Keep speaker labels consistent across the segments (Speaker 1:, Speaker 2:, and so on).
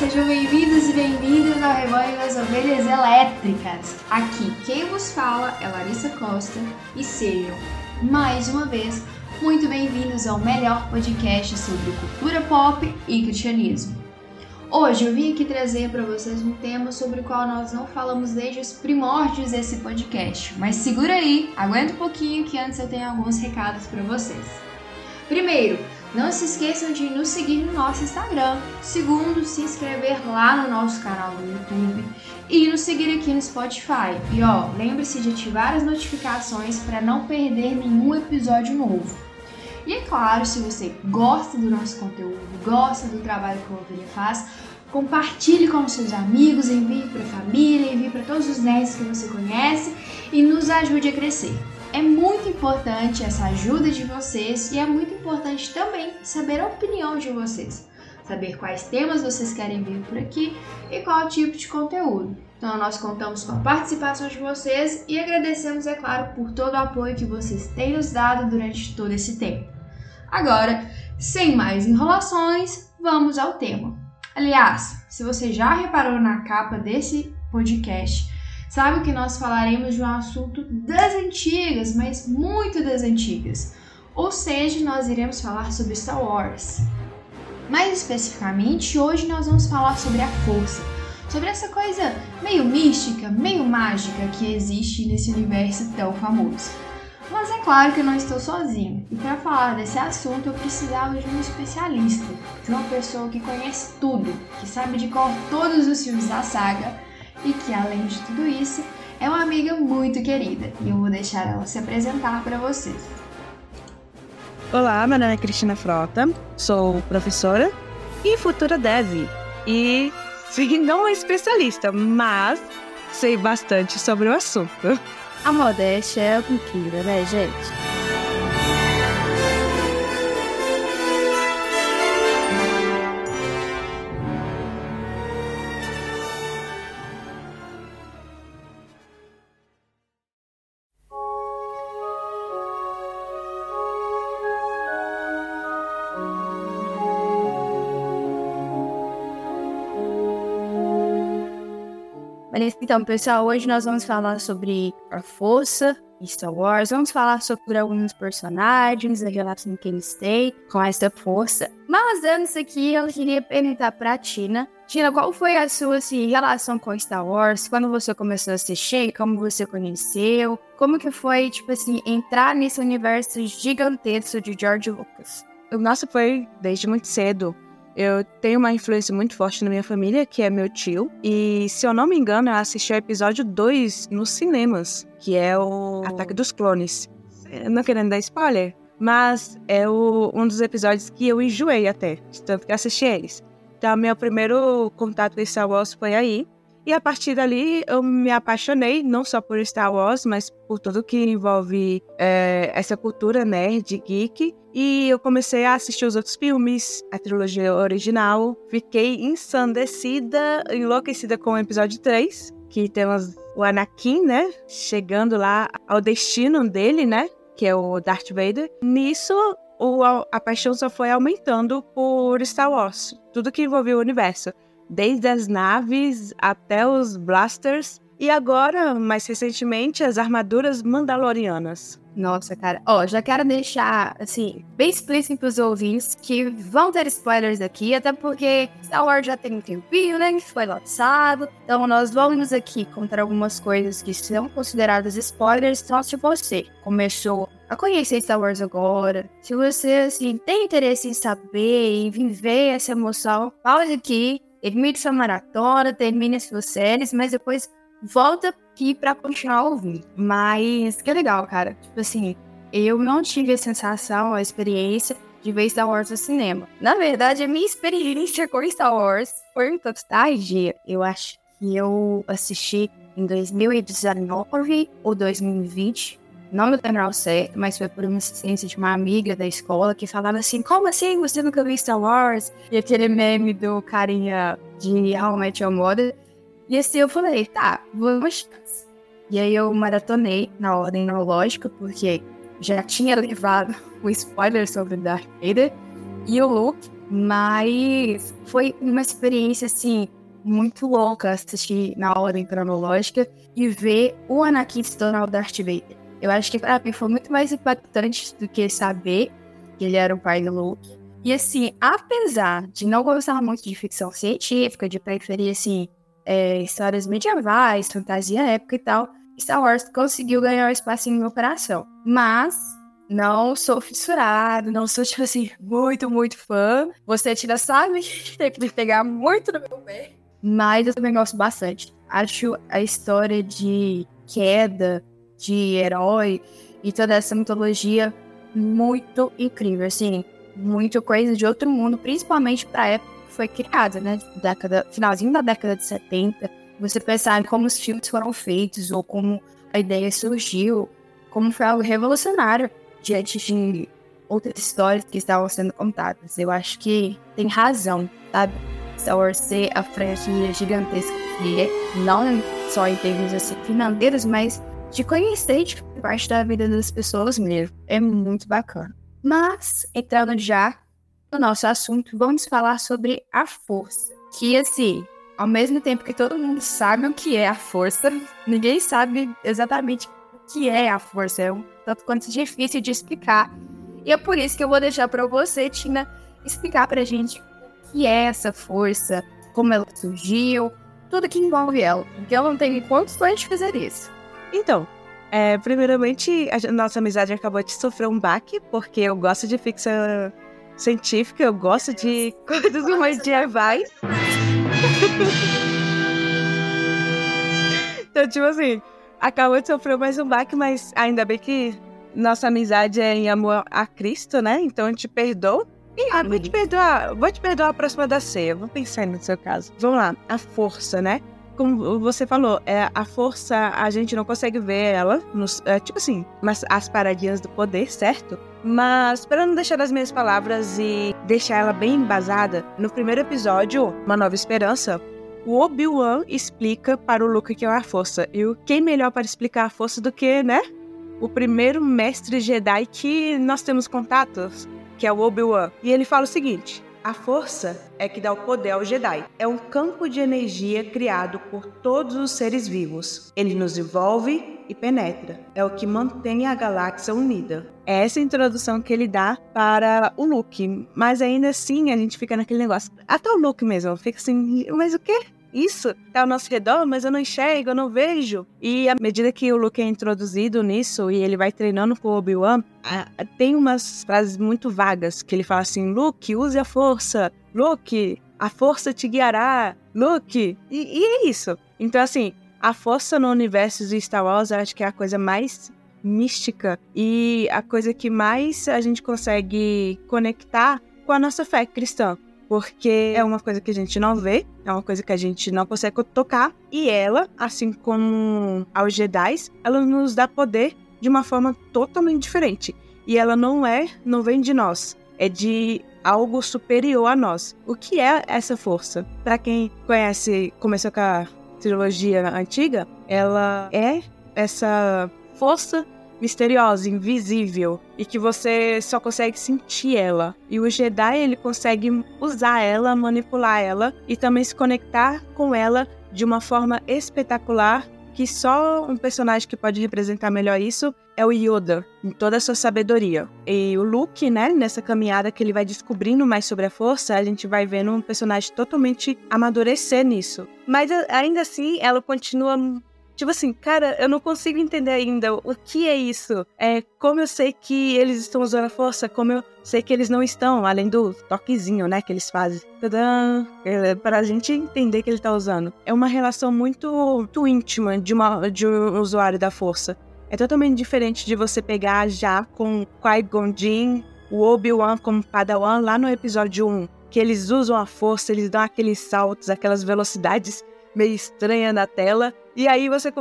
Speaker 1: sejam bem-vindos e bem-vindas ao Rebanho das Ovelhas Elétricas. Aqui quem vos fala é Larissa Costa e sejam, mais uma vez, muito bem-vindos ao melhor podcast sobre cultura pop e cristianismo. Hoje eu vim aqui trazer para vocês um tema sobre o qual nós não falamos desde os primórdios desse podcast, mas segura aí, aguenta um pouquinho que antes eu tenho alguns recados para vocês. Primeiro, não se esqueçam de nos seguir no nosso Instagram. Segundo, se inscrever lá no nosso canal do YouTube e nos seguir aqui no Spotify. E ó, lembre-se de ativar as notificações para não perder nenhum episódio novo. E é claro, se você gosta do nosso conteúdo, gosta do trabalho que o Ovelha faz, compartilhe com seus amigos, envie para a família, envie para todos os nerds que você conhece e nos ajude a crescer. É muito importante essa ajuda de vocês e é muito importante também saber a opinião de vocês, saber quais temas vocês querem ver por aqui e qual tipo de conteúdo. Então, nós contamos com a participação de vocês e agradecemos, é claro, por todo o apoio que vocês têm nos dado durante todo esse tempo. Agora, sem mais enrolações, vamos ao tema. Aliás, se você já reparou na capa desse podcast, sabe que nós falaremos de um assunto das antigas, mas muito das antigas. Ou seja, nós iremos falar sobre Star Wars. Mais especificamente, hoje nós vamos falar sobre a força, sobre essa coisa meio mística, meio mágica que existe nesse universo tão famoso. Mas é claro que eu não estou sozinho, e para falar desse assunto eu precisava de um especialista, de uma pessoa que conhece tudo, que sabe de cor todos os filmes da saga e que, além de tudo isso, é uma amiga muito querida e eu vou deixar ela se apresentar para vocês.
Speaker 2: Olá, meu nome é Cristina Frota, sou professora e futura dev. E sim, não é especialista, mas sei bastante sobre o assunto.
Speaker 3: A modéstia é cultura, né, gente? Então, pessoal, hoje nós vamos falar sobre a força e Star Wars. Vamos falar sobre alguns personagens, a relação que eles têm com essa força. Mas antes aqui, eu queria perguntar pra Tina. Tina, qual foi a sua assim, relação com Star Wars? Quando você começou a assistir? Como você conheceu? Como que foi, tipo assim, entrar nesse universo gigantesco de George Lucas?
Speaker 2: Nossa, foi desde muito cedo. Eu tenho uma influência muito forte na minha família, que é meu tio. E, se eu não me engano, eu assisti o episódio 2 nos cinemas, que é o Ataque dos Clones. Não querendo dar spoiler, mas é o, um dos episódios que eu enjoei até, de tanto que assisti eles. Então, meu primeiro contato com Star Wars foi aí. E a partir dali eu me apaixonei, não só por Star Wars, mas por tudo que envolve é, essa cultura nerd, geek. E eu comecei a assistir os outros filmes, a trilogia original. Fiquei ensandecida, enlouquecida com o episódio 3, que temos o Anakin, né? Chegando lá ao destino dele, né? Que é o Darth Vader. Nisso, o, a paixão só foi aumentando por Star Wars. Tudo que envolvia o universo desde as naves até os blasters e agora, mais recentemente, as armaduras mandalorianas.
Speaker 3: Nossa, cara. Ó, já quero deixar, assim, bem explícito pros ouvintes que vão ter spoilers aqui, até porque Star Wars já tem um tempinho, né, que foi lançado. Então, nós vamos aqui contar algumas coisas que são consideradas spoilers, só se você começou a conhecer Star Wars agora. Se você, assim, tem interesse em saber e viver essa emoção, pause aqui, termine sua maratona, termine as suas séries, mas depois volta aqui para continuar ouvindo. Mas que legal, cara. Tipo assim, eu não tive a sensação, a experiência de ver Star Wars no cinema. Na verdade, a minha experiência com Star Wars foi um nostalgia. Eu acho que eu assisti em 2019 ou 2020.
Speaker 1: Não me lembro ao certo, mas foi por uma assistência de uma amiga da escola que falava assim: Como assim você nunca viu Star Wars? E aquele meme do carinha de How I Met Your Mother. E assim eu falei: Tá, vamos. E aí eu maratonei na ordem cronológica, porque já tinha levado o spoiler sobre Darth Vader e o Luke, mas foi uma experiência assim muito louca assistir na ordem cronológica e ver o Anakin se tornar o Darth Vader. Eu acho que pra mim foi muito mais impactante do que saber que ele era o pai do Luke. E assim, apesar de não gostar muito de ficção científica, de preferir assim, é, histórias medievais, fantasia épica e tal, Star Wars conseguiu ganhar um espacinho no meu coração. Mas não sou fissurado, não sou, tipo assim, muito, muito fã. Você tira, sabe? Tem que pegar muito no meu pé. Mas eu também gosto bastante. Acho a história de queda, de herói e toda essa mitologia muito incrível, assim, muito coisa de outro mundo, principalmente para época que foi criada, né? Década, finalzinho da década de 70. Você pensar em como os filmes foram feitos ou como a ideia surgiu, como foi algo revolucionário diante de outras histórias que estavam sendo contadas. Eu acho que tem razão, sabe? Star Wars ser a franquia gigantesca que é, não só em termos assim, financeiros, mas de conhecer de parte da vida das pessoas mesmo. É muito bacana. Mas, entrando já no nosso assunto, vamos falar sobre a força. Que, assim, ao mesmo tempo que todo mundo sabe o que é a força, ninguém sabe exatamente o que é a força. É um tanto quanto difícil de explicar. E é por isso que eu vou deixar para você, Tina, explicar pra gente o que é essa força, como ela surgiu, tudo que envolve ela. Porque eu não tenho condições de fazer isso.
Speaker 2: Então, é, primeiramente, a nossa amizade acabou de sofrer um baque, porque eu gosto de ficção científica, eu gosto de coisas medievais. então, tipo assim, acabou de sofrer mais um baque, mas ainda bem que nossa amizade é em amor a Cristo, né? Então eu te perdoo. E ah, vou te perdoar, vou te perdoar a próxima da ceia. Vou pensar no seu caso. Vamos lá, a força, né? Como você falou, é, a força, a gente não consegue ver ela, nos, é, tipo assim, mas as paradinhas do poder, certo? Mas, para não deixar as minhas palavras e deixar ela bem embasada, no primeiro episódio, Uma Nova Esperança, o Obi-Wan explica para o Luke que é a força. E quem melhor para explicar a força do que, né? O primeiro mestre Jedi que nós temos contatos, que é o Obi-Wan. E ele fala o seguinte: a força é que dá o poder ao Jedi. É um campo de energia criado por todos os seres vivos. Ele nos envolve e penetra. É o que mantém a galáxia unida. É essa introdução que ele dá para o Luke. Mas ainda assim a gente fica naquele negócio. Até o Luke mesmo fica assim, mas o quê? Isso tá ao nosso redor, mas eu não enxergo, eu não vejo. E à medida que o Luke é introduzido nisso e ele vai treinando com o Obi-Wan, tem umas frases muito vagas que ele fala assim: Luke, use a força. Luke, a força te guiará. Luke. E, e é isso. Então, assim, a força no universo de Star Wars eu acho que é a coisa mais mística e a coisa que mais a gente consegue conectar com a nossa fé cristã porque é uma coisa que a gente não vê, é uma coisa que a gente não consegue tocar, e ela, assim como aos Jedi, ela nos dá poder de uma forma totalmente diferente. E ela não é, não vem de nós, é de algo superior a nós. O que é essa força? Para quem conhece, começou com a trilogia antiga, ela é essa força misteriosa, invisível e que você só consegue sentir ela. E o Jedi ele consegue usar ela, manipular ela e também se conectar com ela de uma forma espetacular que só um personagem que pode representar melhor isso é o Yoda, em toda a sua sabedoria. E o Luke, né, nessa caminhada que ele vai descobrindo mais sobre a força, a gente vai vendo um personagem totalmente amadurecer nisso. Mas ainda assim, ela continua Tipo assim, cara, eu não consigo entender ainda o que é isso. É como eu sei que eles estão usando a força, como eu sei que eles não estão, além do toquezinho, né, que eles fazem. Tadã! É, para a gente entender que ele tá usando. É uma relação muito, muito íntima de, uma, de um usuário da força. É totalmente diferente de você pegar já com Qui-Gon Jinn, o Obi-Wan como Padawan lá no episódio 1, que eles usam a força, eles dão aqueles saltos, aquelas velocidades meio estranhas na tela E aí você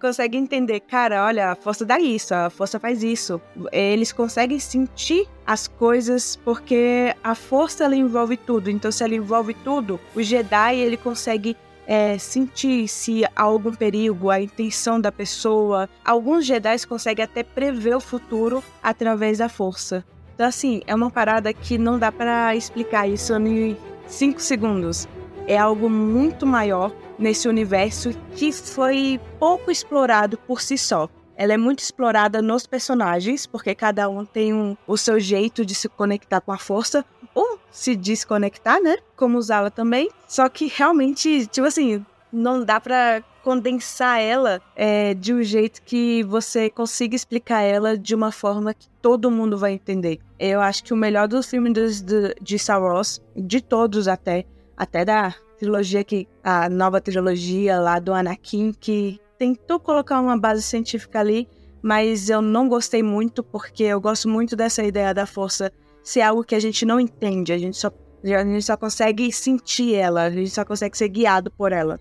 Speaker 2: consegue entender, cara, olha, a força dá isso, a força faz isso. Eles conseguem sentir as coisas porque a força ela envolve tudo. Então, se ela envolve tudo, o Jedi ele consegue é, sentir se há algum perigo, a intenção da pessoa. Alguns Jedi conseguem até prever o futuro através da força. Então, assim, é uma parada que não dá para explicar isso em cinco segundos. É algo muito maior nesse universo que foi pouco explorado por si só. Ela é muito explorada nos personagens, porque cada um tem um, o seu jeito de se conectar com a força, ou se desconectar, né? Como usá-la também. Só que realmente, tipo assim, não dá para condensar ela é, de um jeito que você consiga explicar ela de uma forma que todo mundo vai entender. Eu acho que o melhor dos filmes de, de Star Wars, de todos até, até da trilogia que a nova trilogia lá do Anakin que tentou colocar uma base científica ali, mas eu não gostei muito porque eu gosto muito dessa ideia da força ser algo que a gente não entende, a gente só a gente só consegue sentir ela, a gente só consegue ser guiado por ela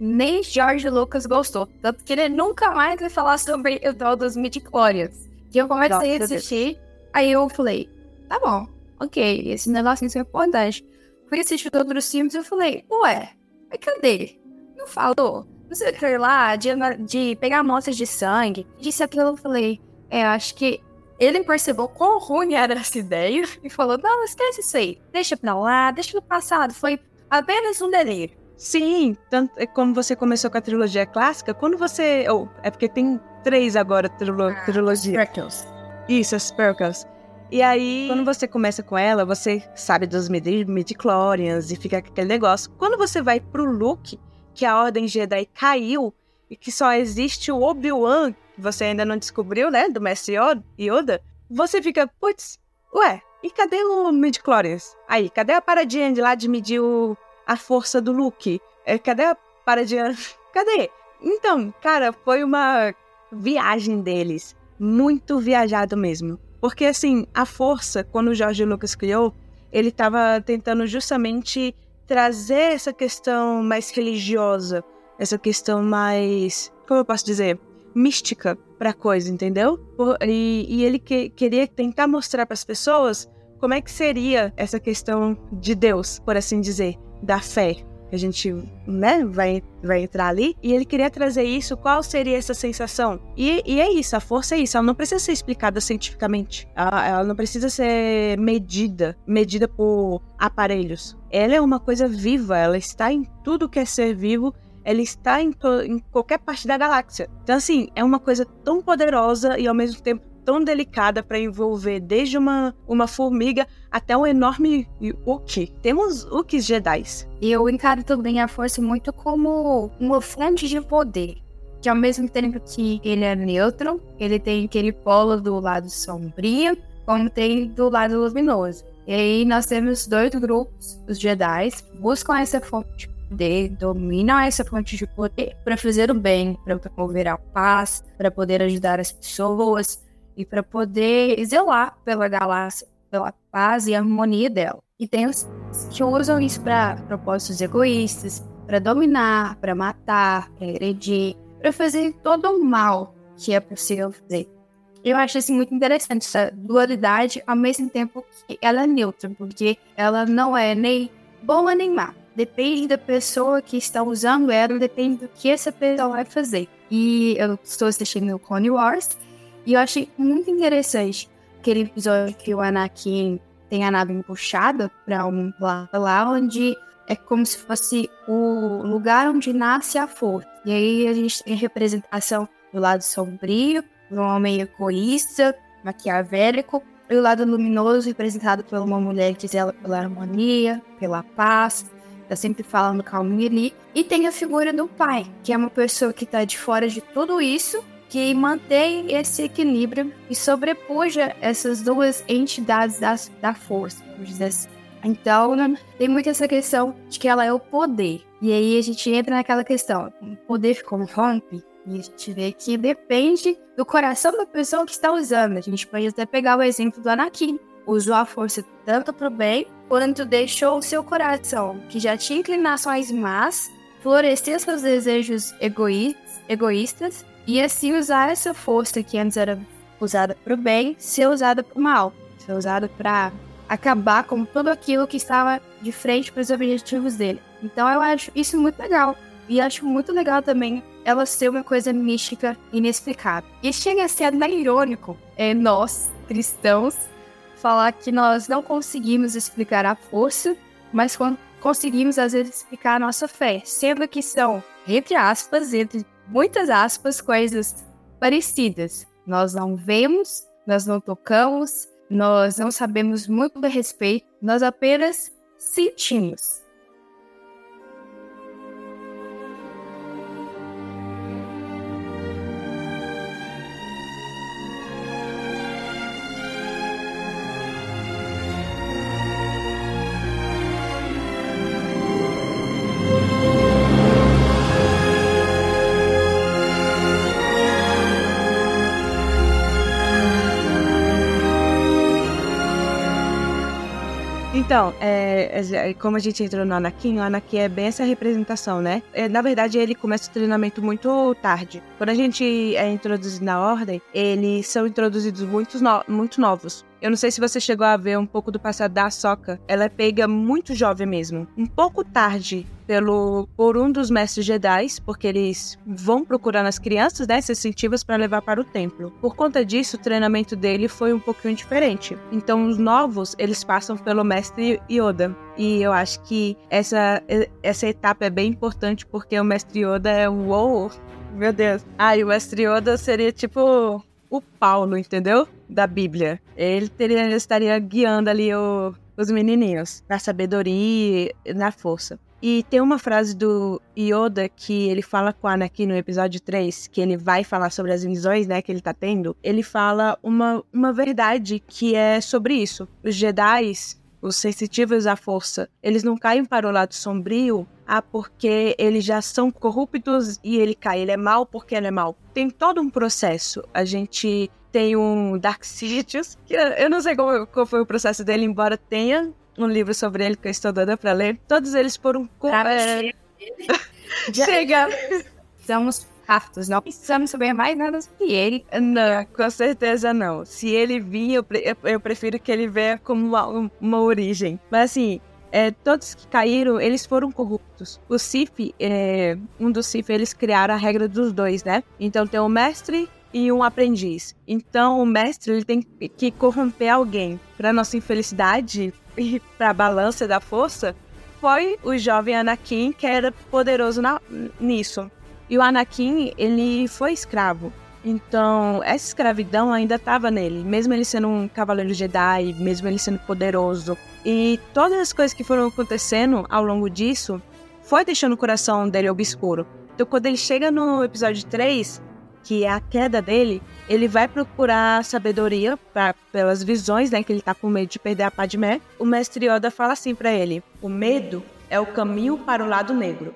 Speaker 1: nem George Lucas gostou. Tanto que ele nunca mais vai falar sobre o tal dos midichlorians. Que eu comecei a assistir, aí eu falei, tá bom, ok, esse negócio é importante. Fui assistir todos os filmes e eu falei, ué, mas cadê? Não falou? Não sei o que lá, de, de pegar amostras de sangue. Disse aquilo, eu falei, é, acho que ele percebeu quão ruim era essa ideia e falou, não, esquece isso aí. Deixa pra lá, deixa no passado. Foi apenas um delírio.
Speaker 2: Sim, tanto é como você começou com a trilogia clássica, quando você. Oh, é porque tem três agora trilo, ah, trilogia.
Speaker 1: Sparkles.
Speaker 2: Isso, as Sparkles. E aí, quando você começa com ela, você sabe dos midi-chlorians e fica aquele negócio. Quando você vai pro Luke, que a Ordem Jedi caiu e que só existe o Obi-Wan, que você ainda não descobriu, né, do Mestre Yoda, você fica, putz, ué, e cadê o midi-chlorians? Aí, cadê a paradinha de lá de medir o a força do Luke. É, cadê a paradinha? Cadê? Então, cara, foi uma viagem deles. Muito viajado mesmo. Porque, assim, a força, quando o George Lucas criou, ele estava tentando justamente trazer essa questão mais religiosa, essa questão mais. Como eu posso dizer? Mística pra coisa, entendeu? E, e ele que, queria tentar mostrar para as pessoas como é que seria essa questão de Deus, por assim dizer da fé a gente né, vai, vai entrar ali. E ele queria trazer isso, qual seria essa sensação? E, e é isso, a força é isso, ela não precisa ser explicada cientificamente. Ela, ela não precisa ser medida, medida por aparelhos. Ela é uma coisa viva, ela está em tudo que é ser vivo ela está em, em, qualquer parte da galáxia. Então, assim, é uma coisa tão poderosa e ao mesmo tempo tão delicada para envolver desde uma, uma formiga até um enorme Uki. Temos Ukis Jedi.
Speaker 1: E eu encaro também a força muito como uma fonte de poder. Que ao mesmo tempo que ele é neutro, ele tem aquele polo do lado sombrio, como tem do lado luminoso. E aí nós temos dois grupos, os Jedi, buscam essa fonte de poder, dominam essa fonte de poder para fazer o bem, para promover a paz, para poder ajudar as pessoas, e para poder zelar pela galáxia, pela paz e harmonia dela. E tem os que usam isso para propósitos egoístas, para dominar, para matar, para heredir, para fazer todo o mal que é possível fazer. Eu acho assim muito interessante essa dualidade, ao mesmo tempo que ela é neutra, porque ela não é nem boa nem má. Depende da pessoa que está usando ela, depende do que essa pessoa vai fazer. E eu estou assistindo o Clone Wars e eu achei muito interessante aquele episódio que o Anakin tem a nave empuxada para um lá, lá onde é como se fosse o lugar onde nasce a força. E aí a gente tem a representação do lado sombrio, do homem egoísta, maquiavélico, e o lado luminoso representado por uma mulher que zela pela harmonia, pela paz, tá sempre falando calminha ali. E tem a figura do pai, que é uma pessoa que tá de fora de tudo isso que mantém esse equilíbrio e sobrepuja essas duas entidades da, da força, vamos dizer assim. Então, né, tem muito essa questão de que ela é o poder. E aí a gente entra naquela questão, o poder corrompe? E a gente vê que depende do coração da pessoa que está usando. A gente pode até pegar o exemplo do Anakin. Usou a força tanto para o bem, quanto deixou o seu coração, que já tinha inclinações más, florescer seus desejos egoístas e assim usar essa força que antes era usada para o bem, ser usada para o mal, ser usada para acabar com tudo aquilo que estava de frente para os objetivos dele. Então eu acho isso muito legal. E acho muito legal também ela ser uma coisa mística, inexplicável. E chega a ser até irônico é, nós, cristãos, falar que nós não conseguimos explicar a força, mas conseguimos às vezes explicar a nossa fé, sendo que são, entre aspas, entre muitas aspas, coisas parecidas. Nós não vemos, nós não tocamos, nós não sabemos muito a respeito, nós apenas sentimos.
Speaker 2: Então, é, é, como a gente entrou no Anakin, o Anakin é bem essa representação, né? É, na verdade, ele começa o treinamento muito tarde. Quando a gente é introduzido na Ordem, eles são introduzidos muito, no, muito novos. Eu não sei se você chegou a ver um pouco do passado da Soca. Ela é pega muito jovem mesmo. Um pouco tarde pelo por um dos mestres Jedi, porque eles vão procurar nas crianças, né, sensitivas para levar para o templo. Por conta disso, o treinamento dele foi um pouquinho diferente. Então, os novos, eles passam pelo mestre Yoda. E eu acho que essa, essa etapa é bem importante porque o mestre Yoda é um wow, meu Deus. Ah, e o mestre Yoda seria tipo o Paulo, entendeu? Da Bíblia. Ele, teria, ele estaria guiando ali o, os menininhos na sabedoria e na força. E tem uma frase do Yoda que ele fala com a Anakin no episódio 3, que ele vai falar sobre as visões, né, que ele tá tendo. Ele fala uma, uma verdade que é sobre isso. Os Jedi, os sensitivos à força, eles não caem para o lado sombrio ah, porque eles já são corruptos e ele cai. Ele é mal porque ele é mal. Tem todo um processo. A gente tem um Dark Sidious, que eu não sei qual, qual foi o processo dele, embora tenha um livro sobre ele que eu estou dando para ler. Todos eles foram... É... Chega!
Speaker 1: Somos aptos, não precisamos saber mais nada sobre ele.
Speaker 2: Não, com certeza não. Se ele vir, eu, pre eu prefiro que ele venha como uma, uma origem. Mas assim, é, todos que caíram, eles foram corruptos. O Sif, é, um dos Sif, eles criaram a regra dos dois, né? Então tem um mestre e um aprendiz. Então o mestre ele tem que corromper alguém. Para nossa infelicidade e para a balança da força, foi o jovem Anakin que era poderoso na, nisso. E o Anakin, ele foi escravo. Então, essa escravidão ainda estava nele, mesmo ele sendo um cavaleiro Jedi, mesmo ele sendo poderoso. E todas as coisas que foram acontecendo ao longo disso foi deixando o coração dele obscuro. Então, quando ele chega no episódio 3, que é a queda dele, ele vai procurar sabedoria pra, pelas visões, né, que ele tá com medo de perder a Padmé. O mestre Yoda fala assim para ele: "O medo é o caminho para o lado negro.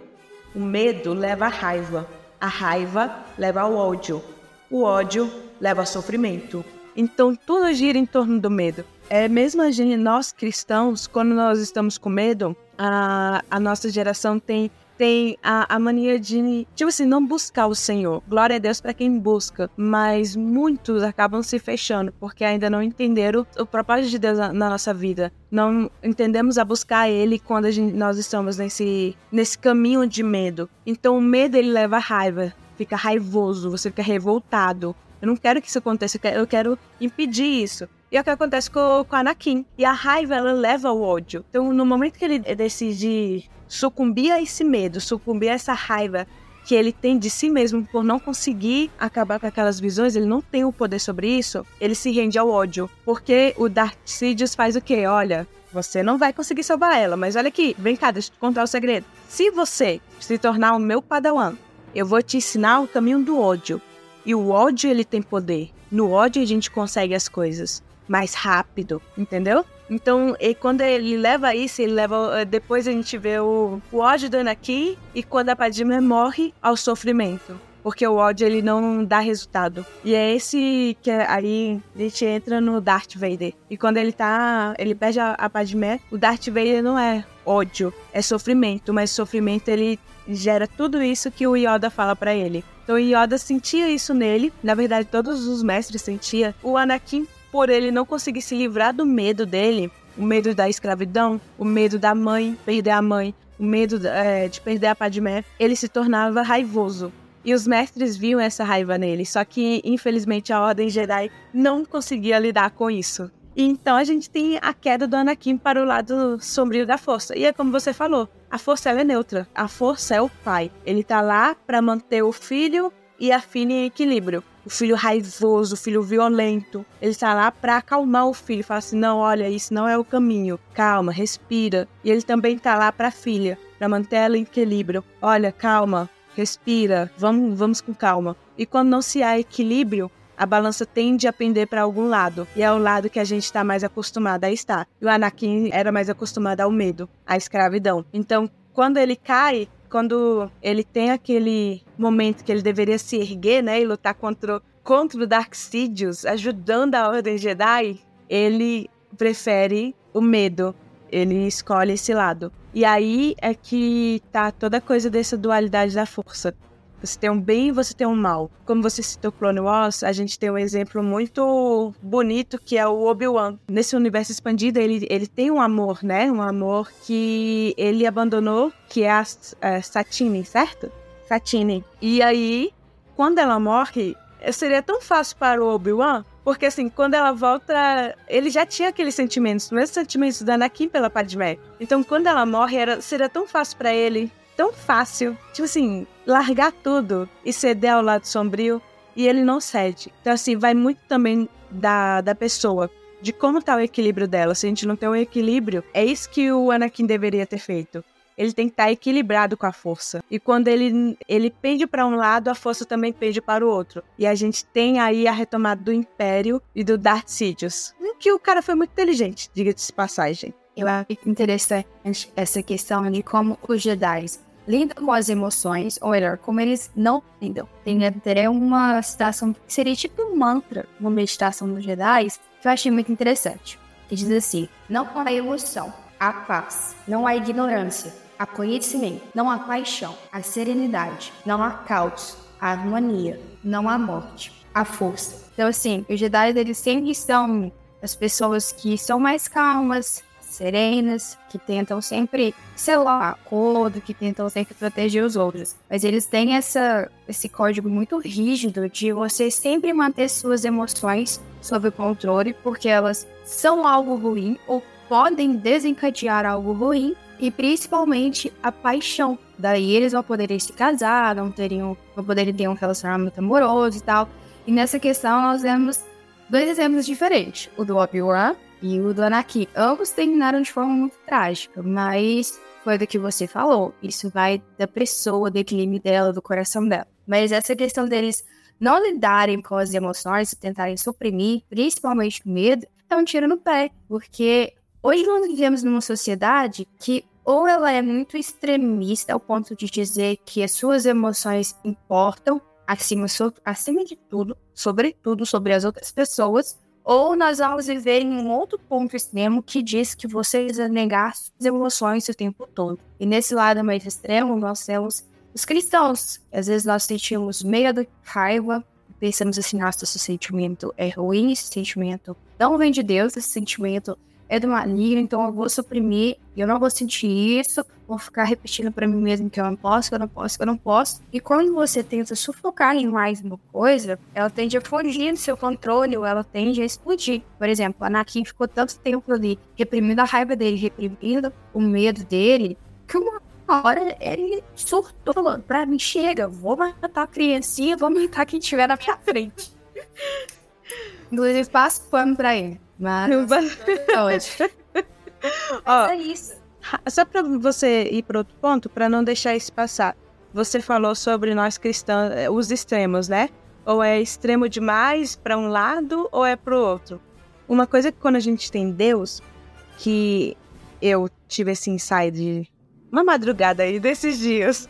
Speaker 2: O medo leva à raiva. A raiva leva ao ódio. O ódio leva ao sofrimento. Então tudo gira em torno do medo. É mesmo a gente, nós cristãos, quando nós estamos com medo, a, a nossa geração tem tem a, a mania de, tipo assim, não buscar o Senhor. Glória a Deus para quem busca, mas muitos acabam se fechando porque ainda não entenderam o propósito de Deus na, na nossa vida. Não entendemos a buscar Ele quando gente, nós estamos nesse, nesse caminho de medo. Então o medo ele leva a raiva, fica raivoso, você fica revoltado. Eu não quero que isso aconteça, eu quero impedir isso. E é o que acontece com, com Anakin. E a raiva, ela leva ao ódio. Então, no momento que ele decide sucumbir a esse medo, sucumbir a essa raiva que ele tem de si mesmo por não conseguir acabar com aquelas visões, ele não tem o poder sobre isso, ele se rende ao ódio. Porque o Darth Sidious faz o quê? Olha, você não vai conseguir salvar ela, mas olha aqui, vem cá, deixa eu te contar o segredo. Se você se tornar o meu padawan, eu vou te ensinar o caminho do ódio. E o ódio, ele tem poder. No ódio a gente consegue as coisas mais rápido, entendeu? Então, e quando ele leva isso, ele leva. Eh, depois a gente vê o, o ódio do Anakin e quando a Padmé morre, ao sofrimento. porque o ódio ele não dá resultado. E é esse que é, aí a gente entra no Darth Vader. E quando ele tá, ele perde a, a Padmé, o Darth Vader não é ódio, é sofrimento, mas sofrimento ele gera tudo isso que o Yoda fala para ele. Então Yoda sentia isso nele, na verdade todos os mestres sentiam. O Anakin, por ele não conseguir se livrar do medo dele, o medo da escravidão, o medo da mãe, perder a mãe, o medo é, de perder a Padmé, ele se tornava raivoso. E os mestres viam essa raiva nele, só que infelizmente a Ordem Jedi não conseguia lidar com isso. Então a gente tem a queda do Anakin para o lado sombrio da força. E é como você falou, a força é neutra. A força é o pai. Ele tá lá para manter o filho e a filha em equilíbrio. O filho raivoso, o filho violento. Ele tá lá para acalmar o filho, falar assim: "Não, olha, isso não é o caminho. Calma, respira". E ele também tá lá para a filha, para manter ela em equilíbrio. Olha, calma, respira, vamos, vamos com calma. E quando não se há equilíbrio, a balança tende a pender para algum lado, e é o lado que a gente está mais acostumado a estar. E o Anakin era mais acostumado ao medo, à escravidão. Então, quando ele cai, quando ele tem aquele momento que ele deveria se erguer, né, e lutar contra, contra o Dark Sidious, ajudando a Ordem Jedi, ele prefere o medo. Ele escolhe esse lado. E aí é que tá toda a coisa dessa dualidade da força. Você tem um bem e você tem um mal. Como você citou Clone Wars, a gente tem um exemplo muito bonito que é o Obi-Wan. Nesse universo expandido, ele, ele tem um amor, né? Um amor que ele abandonou, que é a, a Satine, certo? Satine. E aí, quando ela morre, seria tão fácil para o Obi-Wan porque, assim, quando ela volta, ele já tinha aqueles sentimentos, os mesmos sentimentos da Anakin pela Padmé. Então, quando ela morre, era, seria tão fácil para ele tão fácil, tipo assim, largar tudo e ceder ao lado sombrio e ele não cede. Então, assim, vai muito também da, da pessoa, de como tá o equilíbrio dela. Se a gente não tem um equilíbrio, é isso que o Anakin deveria ter feito. Ele tem que estar tá equilibrado com a força. E quando ele, ele pende para um lado, a força também pende para o outro. E a gente tem aí a retomada do Império e do Darth Sidious. Que o cara foi muito inteligente, diga-se passagem.
Speaker 1: Eu acho interessante essa questão de como os Jedi lidam com as emoções, ou melhor, como eles não lidam. Tem até uma citação que seria tipo um mantra, uma meditação dos Jedi, que eu achei muito interessante. Que diz assim: Não há emoção, há paz. Não há ignorância, há conhecimento. Não há paixão, há serenidade. Não há caos, há harmonia. Não há morte, há força. Então, assim, os Jedi, eles sempre são as pessoas que são mais calmas, serenas, que tentam sempre selar acordo, que tentam sempre proteger os outros. Mas eles têm essa, esse código muito rígido de você sempre manter suas emoções sob controle, porque elas são algo ruim ou podem desencadear algo ruim, e principalmente a paixão. Daí eles vão poder se casar, não teriam, vão poder ter um relacionamento amoroso e tal. E nessa questão nós vemos dois exemplos diferentes: o do Obi-Wan e o do Anakin. Ambos terminaram de forma muito trágica, mas foi do que você falou. Isso vai da pessoa, do equilíbrio dela, do coração dela. Mas essa questão deles não lidarem com as emoções, tentarem suprimir, principalmente o medo, é um tiro no pé. Porque hoje nós vivemos numa sociedade que ou ela é muito extremista ao ponto de dizer que as suas emoções importam acima, so, acima de tudo, sobretudo sobre as outras pessoas, ou nós vamos viver em um outro ponto extremo que diz que você precisa negar suas emoções o tempo todo. E nesse lado mais extremo, nós temos os cristãos. Às vezes nós sentimos medo, raiva, pensamos assim, nosso sentimento é ruim, esse sentimento não vem de Deus, esse sentimento é do maligno, então eu vou suprimir, eu não vou sentir isso, vou ficar repetindo para mim mesmo que eu não posso, que eu não posso, que eu não posso. E quando você tenta sufocar em mais uma coisa, ela tende a fugir do seu controle ou ela tende a explodir. Por exemplo, Anakin ficou tanto tempo ali reprimindo a raiva dele, reprimindo o medo dele, que uma hora ele surtou, falando, pra mim, chega, vou matar a criancinha, vou matar quem estiver na minha frente. Inclusive, passo pano pra ele. Mas. hoje.
Speaker 2: Ó, é isso. Só para você ir para outro ponto, para não deixar isso passar. Você falou sobre nós cristãos, eh, os extremos, né? Ou é extremo demais para um lado ou é para o outro. Uma coisa que quando a gente tem Deus, que eu tive esse insight de uma madrugada aí desses dias,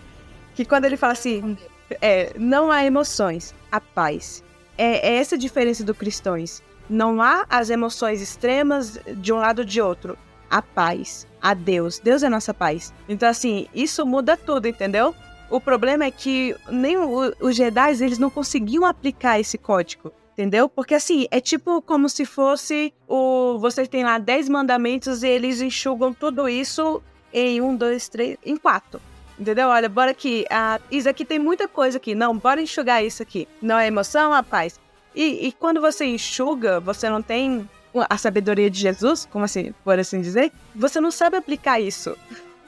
Speaker 2: que quando ele fala assim, É, não há emoções, há paz. É, é essa a diferença do cristãos. Não há as emoções extremas de um lado ou de outro. Há paz, há Deus. Deus é nossa paz. Então, assim, isso muda tudo, entendeu? O problema é que nem os Jedi eles não conseguiam aplicar esse código. Entendeu? Porque assim, é tipo como se fosse o. Vocês têm lá 10 mandamentos e eles enxugam tudo isso em um, dois, três, em quatro. Entendeu? Olha, bora aqui. Ah, isso aqui tem muita coisa aqui. Não, bora enxugar isso aqui. Não é emoção, a paz. E, e quando você enxuga, você não tem a sabedoria de Jesus, como assim, por assim dizer, você não sabe aplicar isso.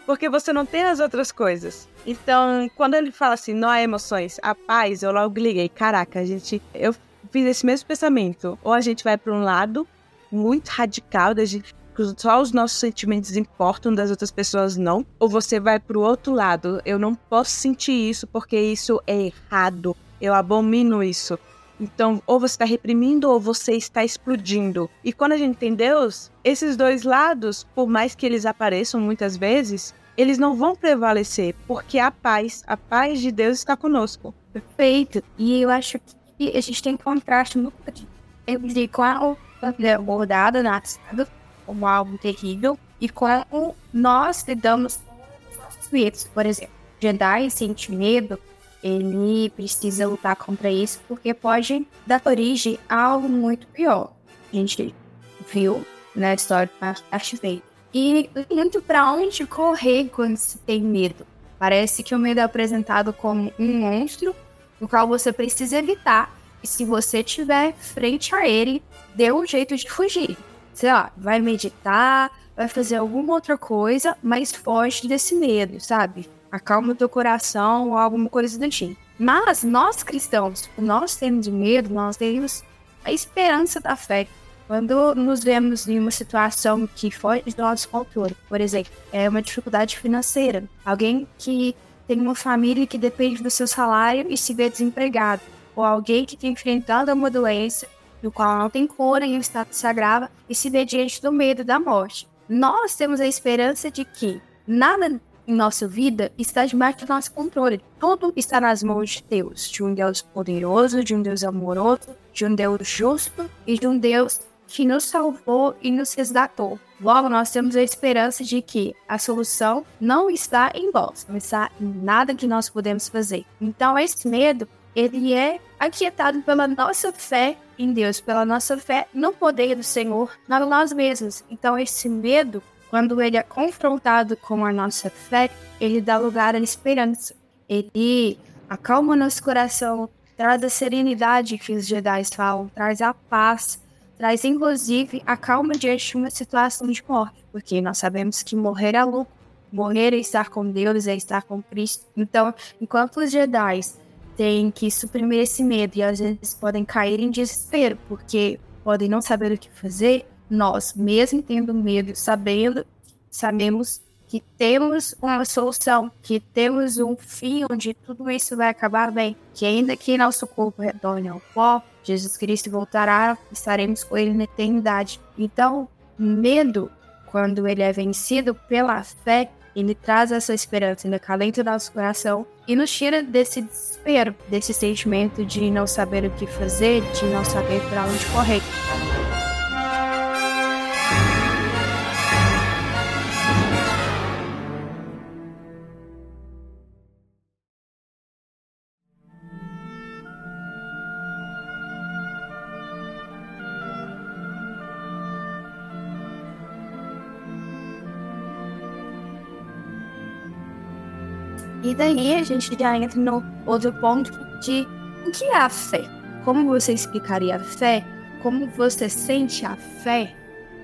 Speaker 2: Porque você não tem as outras coisas. Então, quando ele fala assim, não há emoções, a paz, eu logo liguei, caraca, a gente. Eu fiz esse mesmo pensamento. Ou a gente vai para um lado muito radical, da gente, só os nossos sentimentos importam, das outras pessoas não. Ou você vai para o outro lado. Eu não posso sentir isso porque isso é errado. Eu abomino isso. Então, ou você está reprimindo ou você está explodindo. E quando a gente tem Deus, esses dois lados, por mais que eles apareçam muitas vezes, eles não vão prevalecer, porque a paz, a paz de Deus está conosco.
Speaker 1: Perfeito. E eu acho que a gente tem contraste muito entre qual é abordada na como algo terrível e como nós lidamos com os nossos medos. Por exemplo, Jedi sente medo, ele precisa lutar contra isso porque pode dar origem a algo muito pior. A gente viu na história do Darth Vader. E muito para onde correr quando se tem medo. Parece que o medo é apresentado como um monstro no qual você precisa evitar. E se você tiver frente a ele, dê um jeito de fugir. Sei lá, vai meditar, vai fazer alguma outra coisa, mas foge desse medo, sabe? Acalma o teu coração ou alguma coisa do tipo. Mas nós cristãos, nós temos medo, nós temos a esperança da fé. Quando nos vemos em uma situação que foge do nosso controle, por exemplo, é uma dificuldade financeira, alguém que tem uma família que depende do seu salário e se vê desempregado, ou alguém que tem enfrentado uma doença do qual não tem cura e o estado se agrava e se vê diante do medo da morte. Nós temos a esperança de que nada em nossa vida está debaixo do nosso controle. Tudo está nas mãos de Deus, de um Deus poderoso, de um Deus amoroso, de um Deus justo e de um Deus que nos salvou e nos resgatou. Logo, nós temos a esperança de que a solução não está em nós, não está em nada que nós podemos fazer. Então, esse medo, ele é aquietado pela nossa fé em Deus, pela nossa fé no poder do Senhor, não nós mesmos. Então, esse medo, quando ele é confrontado com a nossa fé, ele dá lugar à esperança. Ele acalma nosso coração, traz a serenidade que os Jedi falam, traz a paz traz inclusive a calma diante de uma situação de morte, porque nós sabemos que morrer é lucro, morrer é estar com Deus, é estar com Cristo. Então, enquanto os Jedi têm que suprimir esse medo e às vezes podem cair em desespero, porque podem não saber o que fazer, nós, mesmo tendo medo, sabendo, sabemos que temos uma solução, que temos um fim onde tudo isso vai acabar bem, que ainda que nosso corpo retorne ao pó, Jesus Cristo voltará, estaremos com Ele na eternidade. Então, medo, quando ele é vencido pela fé, ele traz essa esperança, ele acalenta o nosso coração e nos tira desse desespero, desse sentimento de não saber o que fazer, de não saber para onde correr. E daí a gente já entra no outro ponto de o que é a fé? Como você explicaria a fé? Como você sente a fé?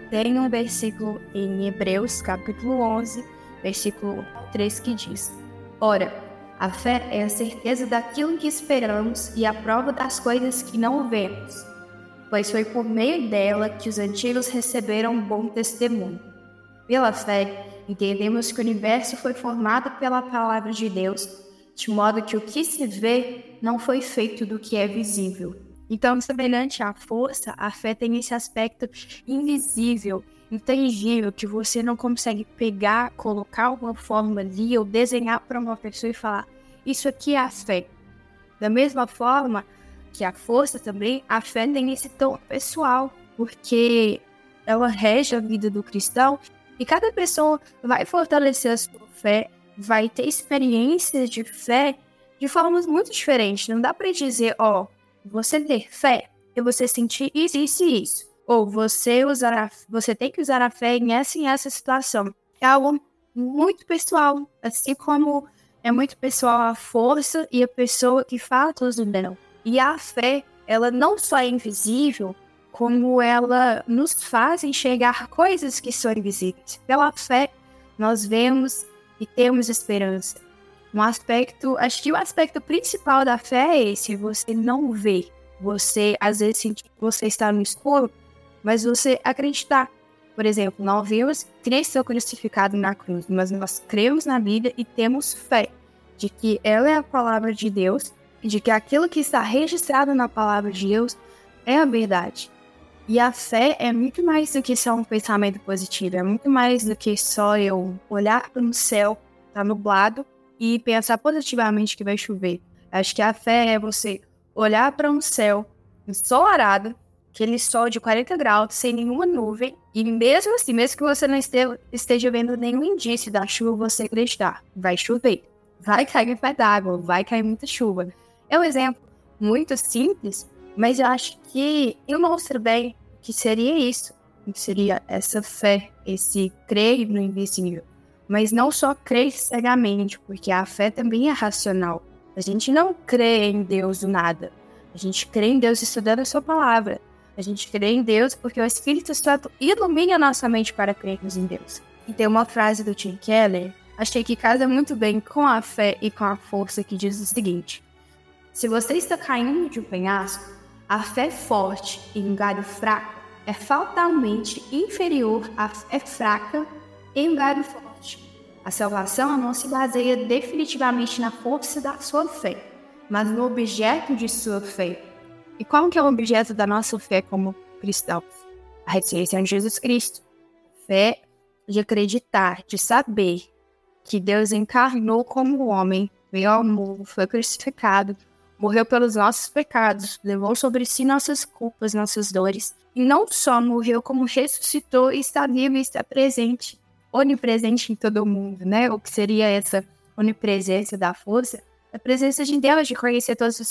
Speaker 1: Tem um versículo em Hebreus, capítulo 11, versículo 3, que diz: Ora, a fé é a certeza daquilo que esperamos e a prova das coisas que não vemos, pois foi por meio dela que os antigos receberam bom testemunho. Pela fé, entendemos que o universo foi formado pela palavra de Deus, de modo que o que se vê não foi feito do que é visível. Então, semelhante à força, a fé tem esse aspecto invisível, intangível, que você não consegue pegar, colocar uma forma ali ou desenhar para uma pessoa e falar: Isso aqui é a fé. Da mesma forma que a força também, a fé tem esse tom pessoal, porque ela rege a vida do cristão e cada pessoa vai fortalecer a sua fé, vai ter experiências de fé de formas muito diferentes. Não dá para dizer, ó, você ter fé e você sentir isso, isso e isso. Ou você usar a, você tem que usar a fé em essa e essa situação. É algo muito pessoal, assim como é muito pessoal a força e a pessoa que fala tudo dela. E a fé, ela não só é invisível, como ela nos faz enxergar coisas que são invisíveis. Pela fé, nós vemos e temos esperança. Um aspecto, acho que o aspecto principal da fé é esse: você não vê. Você, às vezes, sente que você está no escuro, mas você acreditar. Por exemplo, nós vimos Cristo crucificado na cruz, mas nós cremos na Bíblia e temos fé de que ela é a palavra de Deus de que aquilo que está registrado na palavra de Deus é a verdade. E a fé é muito mais do que só um pensamento positivo, é muito mais do que só eu olhar para o céu, tá nublado, e pensar positivamente que vai chover. Acho que a fé é você olhar para um céu ensolarado, aquele sol de 40 graus, sem nenhuma nuvem, e mesmo assim, mesmo que você não esteja vendo nenhum indício da chuva, você acreditar, vai chover, vai cair pé d'água, vai cair muita chuva. É um exemplo muito simples, mas eu acho que ilustro bem que seria isso, que seria essa fé, esse crer no invisível. Mas não só crer cegamente, porque a fé também é racional. A gente não crê em Deus do nada. A gente crê em Deus estudando a sua palavra. A gente crê em Deus porque o Espírito Santo ilumina a nossa mente para crermos em Deus. E tem uma frase do Tim Keller, achei que casa muito bem com a fé e com a força, que diz o seguinte: Se você está caindo de um penhasco, a fé forte em um galho fraco é fatalmente inferior à fé fraca em um galho forte. A salvação não se baseia definitivamente na força da sua fé, mas no objeto de sua fé. E qual que é o objeto da nossa fé como cristãos? A ressurreição de Jesus Cristo. Fé de acreditar, de saber que Deus encarnou como homem, veio ao mundo, foi crucificado, morreu pelos nossos pecados, levou sobre si nossas culpas, nossas dores, e não só morreu, como ressuscitou e está vivo e está presente, onipresente em todo mundo, né? O que seria essa onipresença da força? A presença de Deus, de conhecer todos os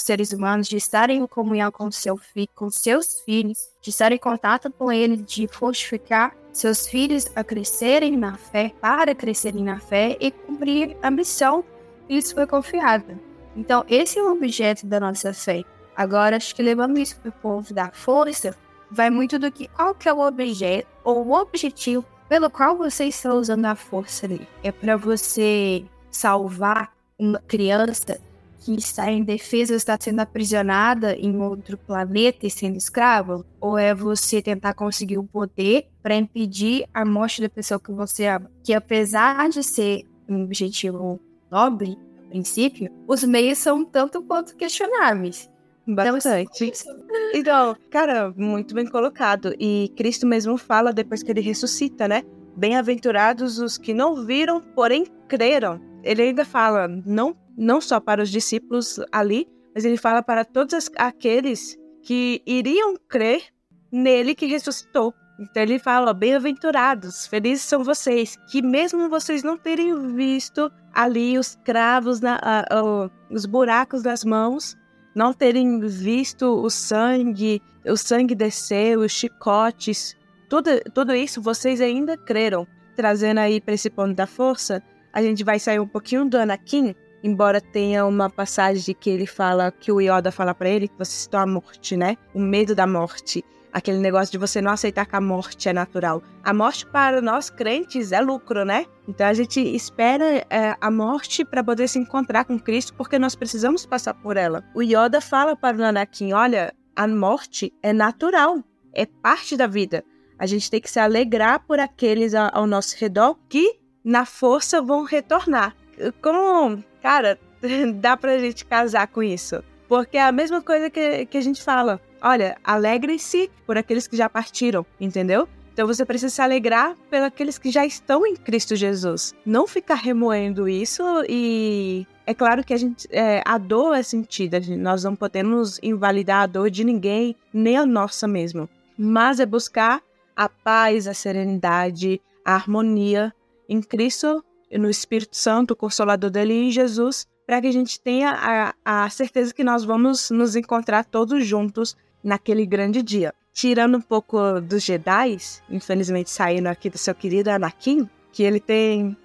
Speaker 1: seres humanos, de estar em comunhão com, seu com seus filhos, de estar em contato com Ele, de fortificar seus filhos a crescerem na fé, para crescerem na fé e cumprir a missão que lhes foi confiada. Então, esse é o objeto da nossa fé. Agora, acho que levando isso para o povo da força, vai muito do que qual que é o objeto ou o objetivo pelo qual você está usando a força ali. É para você salvar uma criança que está em defesa, está sendo aprisionada em outro planeta e sendo escravo? Ou é você tentar conseguir o poder para impedir a morte da pessoa que você ama? Que apesar de ser um objetivo nobre, princípio, os meios são tanto quanto questionáveis.
Speaker 2: Bastante. Então, cara, muito bem colocado. E Cristo mesmo fala depois que ele ressuscita, né? Bem-aventurados os que não viram, porém creram. Ele ainda fala, não, não só para os discípulos ali, mas ele fala para todos aqueles que iriam crer nele que ressuscitou. Então ele fala: bem-aventurados, felizes são vocês, que mesmo vocês não terem visto ali os cravos, na, uh, uh, os buracos das mãos, não terem visto o sangue, o sangue descer, os chicotes, tudo, tudo isso vocês ainda creram. Trazendo aí para esse ponto da força, a gente vai sair um pouquinho do Anakin, embora tenha uma passagem que ele fala, que o Yoda fala para ele, que você citou a morte, né? O medo da morte aquele negócio de você não aceitar que a morte é natural. A morte para nós crentes é lucro, né? Então a gente espera é, a morte para poder se encontrar com Cristo, porque nós precisamos passar por ela. O Yoda fala para o Anakin: olha, a morte é natural, é parte da vida. A gente tem que se alegrar por aqueles ao nosso redor que na força vão retornar. Como, cara, dá pra gente casar com isso? Porque é a mesma coisa que, que a gente fala olha, alegre-se por aqueles que já partiram, entendeu? Então você precisa se alegrar pelos que já estão em Cristo Jesus. Não ficar remoendo isso e é claro que a gente é, a dor é sentida, nós não podemos invalidar a dor de ninguém, nem a nossa mesmo. Mas é buscar a paz, a serenidade, a harmonia em Cristo, no Espírito Santo, o Consolador dele e em Jesus, para que a gente tenha a, a certeza que nós vamos nos encontrar todos juntos naquele grande dia tirando um pouco dos Jedi, infelizmente saindo aqui do seu querido Anakin, que ele tem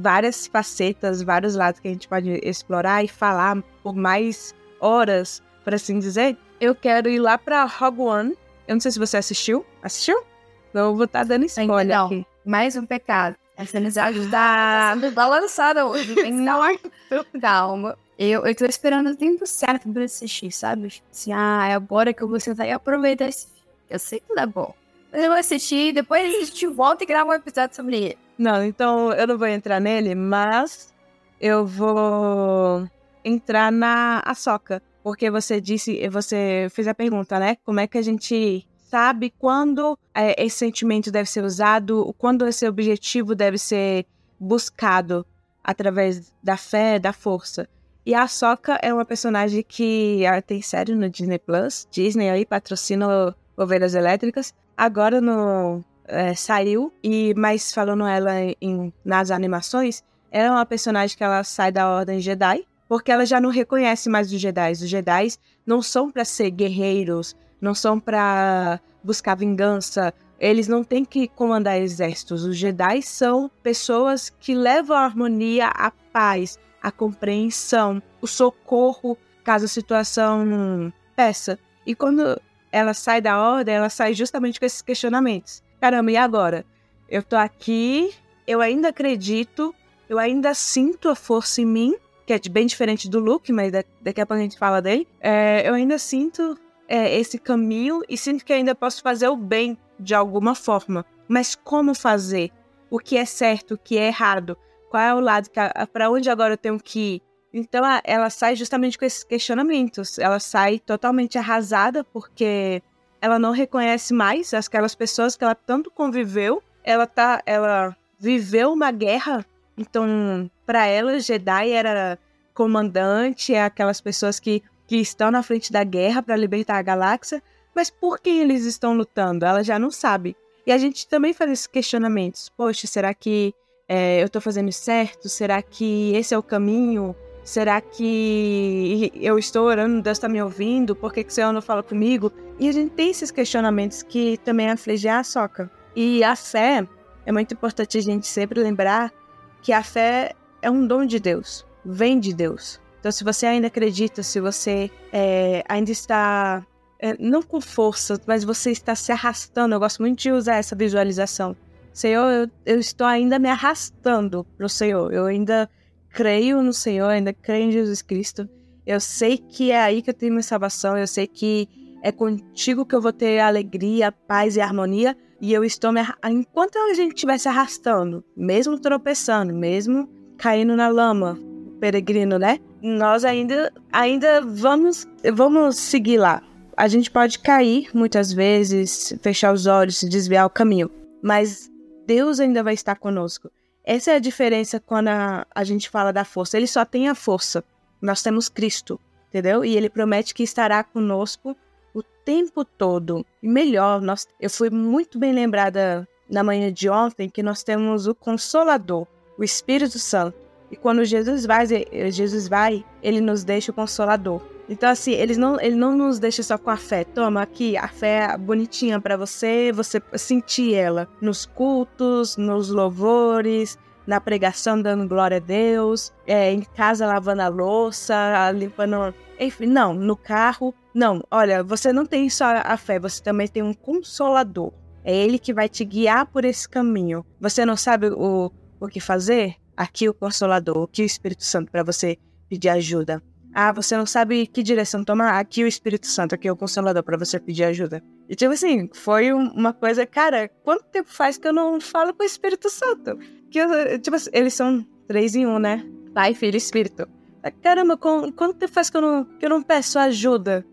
Speaker 2: várias facetas, vários lados que a gente pode explorar e falar por mais horas, por assim dizer. Eu quero ir lá para Rogue One. Eu não sei se você assistiu. Assistiu? Então eu vou estar tá dando spoiler
Speaker 1: então,
Speaker 2: aqui.
Speaker 1: Mais um pecado. Essa amizade da, da lançada hoje. Não, calma. Eu, eu tô esperando o tempo certo pra assistir, sabe? Assim, ah, é agora que eu vou sentar e aproveitar esse eu sei que é bom. Mas eu vou assistir, depois a gente volta e grava um episódio sobre ele.
Speaker 2: Não, então eu não vou entrar nele, mas eu vou entrar na Açoca. Porque você disse, você fez a pergunta, né? Como é que a gente sabe quando é, esse sentimento deve ser usado, quando esse objetivo deve ser buscado através da fé, da força. E a Soca é uma personagem que tem série no Disney Plus. Disney aí patrocina Ovelhas Elétricas. Agora no, é, saiu, e mas falando ela em, nas animações, ela é uma personagem que ela sai da Ordem Jedi, porque ela já não reconhece mais os Jedi. Os Jedi não são para ser guerreiros, não são para buscar vingança, eles não têm que comandar exércitos. Os Jedi são pessoas que levam a harmonia, a paz, a compreensão, o socorro caso a situação peça. E quando ela sai da ordem, ela sai justamente com esses questionamentos. Caramba, e agora? Eu tô aqui, eu ainda acredito, eu ainda sinto a força em mim, que é bem diferente do Luke, mas daqui a pouco a gente fala dele. É, eu ainda sinto é, esse caminho e sinto que ainda posso fazer o bem de alguma forma. Mas como fazer? O que é certo, o que é errado? Qual é o lado, para onde agora eu tenho que ir? Então ela sai justamente com esses questionamentos. Ela sai totalmente arrasada porque ela não reconhece mais aquelas pessoas que ela tanto conviveu. Ela tá, ela viveu uma guerra. Então, para ela, Jedi era comandante, é aquelas pessoas que, que estão na frente da guerra para libertar a galáxia. Mas por quem eles estão lutando? Ela já não sabe. E a gente também faz esses questionamentos. Poxa, será que é, eu estou fazendo certo? Será que esse é o caminho? Será que eu estou orando, Deus está me ouvindo? Por que, que o Senhor não fala comigo? E a gente tem esses questionamentos que também afligem a soca. E a fé, é muito importante a gente sempre lembrar que a fé é um dom de Deus, vem de Deus. Então, se você ainda acredita, se você é, ainda está, é, não com força, mas você está se arrastando, eu gosto muito de usar essa visualização. Senhor, eu, eu estou ainda me arrastando para o Senhor, eu ainda creio no Senhor, ainda creio em Jesus Cristo. Eu sei que é aí que eu tenho minha salvação, eu sei que é contigo que eu vou ter alegria, paz e harmonia. E eu estou me. Enquanto a gente estiver se arrastando, mesmo tropeçando, mesmo caindo na lama, peregrino, né? Nós ainda, ainda vamos, vamos seguir lá. A gente pode cair muitas vezes, fechar os olhos, desviar o caminho, mas Deus ainda vai estar conosco. Essa é a diferença quando a, a gente fala da força. Ele só tem a força. Nós temos Cristo, entendeu? E ele promete que estará conosco o tempo todo. E melhor, nós, eu fui muito bem lembrada na manhã de ontem que nós temos o Consolador, o Espírito Santo. E quando Jesus vai, Jesus vai, ele nos deixa o Consolador. Então, assim, eles não, ele não nos deixa só com a fé. Toma aqui, a fé bonitinha para você, você sentir ela nos cultos, nos louvores, na pregação dando glória a Deus, é, em casa lavando a louça, limpando. Enfim, não, no carro. Não, olha, você não tem só a fé, você também tem um consolador. É ele que vai te guiar por esse caminho. Você não sabe o, o que fazer? Aqui o consolador, aqui o Espírito Santo para você pedir ajuda. Ah, você não sabe que direção tomar? Aqui o Espírito Santo, aqui é o Consolador para você pedir ajuda. E tipo assim, foi uma coisa, cara, quanto tempo faz que eu não falo com o Espírito Santo? Que eu, tipo assim, eles são três em um, né? Pai, Filho e Espírito. Caramba, quanto tempo faz que eu não, que eu não peço ajuda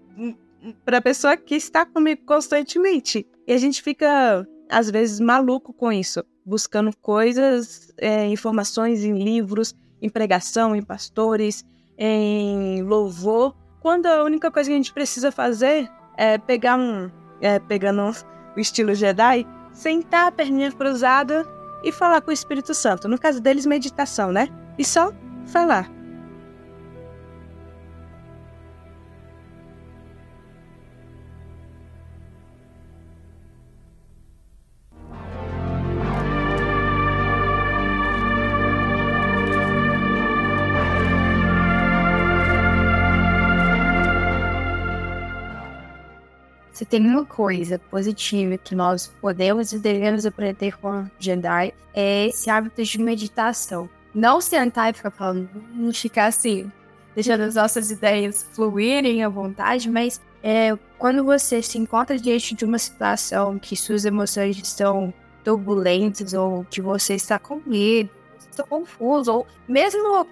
Speaker 2: pra pessoa que está comigo constantemente? E a gente fica às vezes, maluco com isso, buscando coisas, é, informações em livros, em pregação, em pastores, em louvor, quando a única coisa que a gente precisa fazer é pegar um. É, pegando o estilo Jedi, sentar a perninha cruzada e falar com o Espírito Santo. No caso deles, meditação, né? E só falar.
Speaker 1: Se tem uma coisa positiva que nós podemos e devemos aprender com Jedi, é esse hábito de meditação. Não sentar e ficar falando, não ficar assim, deixando as nossas ideias fluírem à vontade, mas é, quando você se encontra diante de uma situação que suas emoções estão turbulentas, ou que você está com medo, está confuso, ou mesmo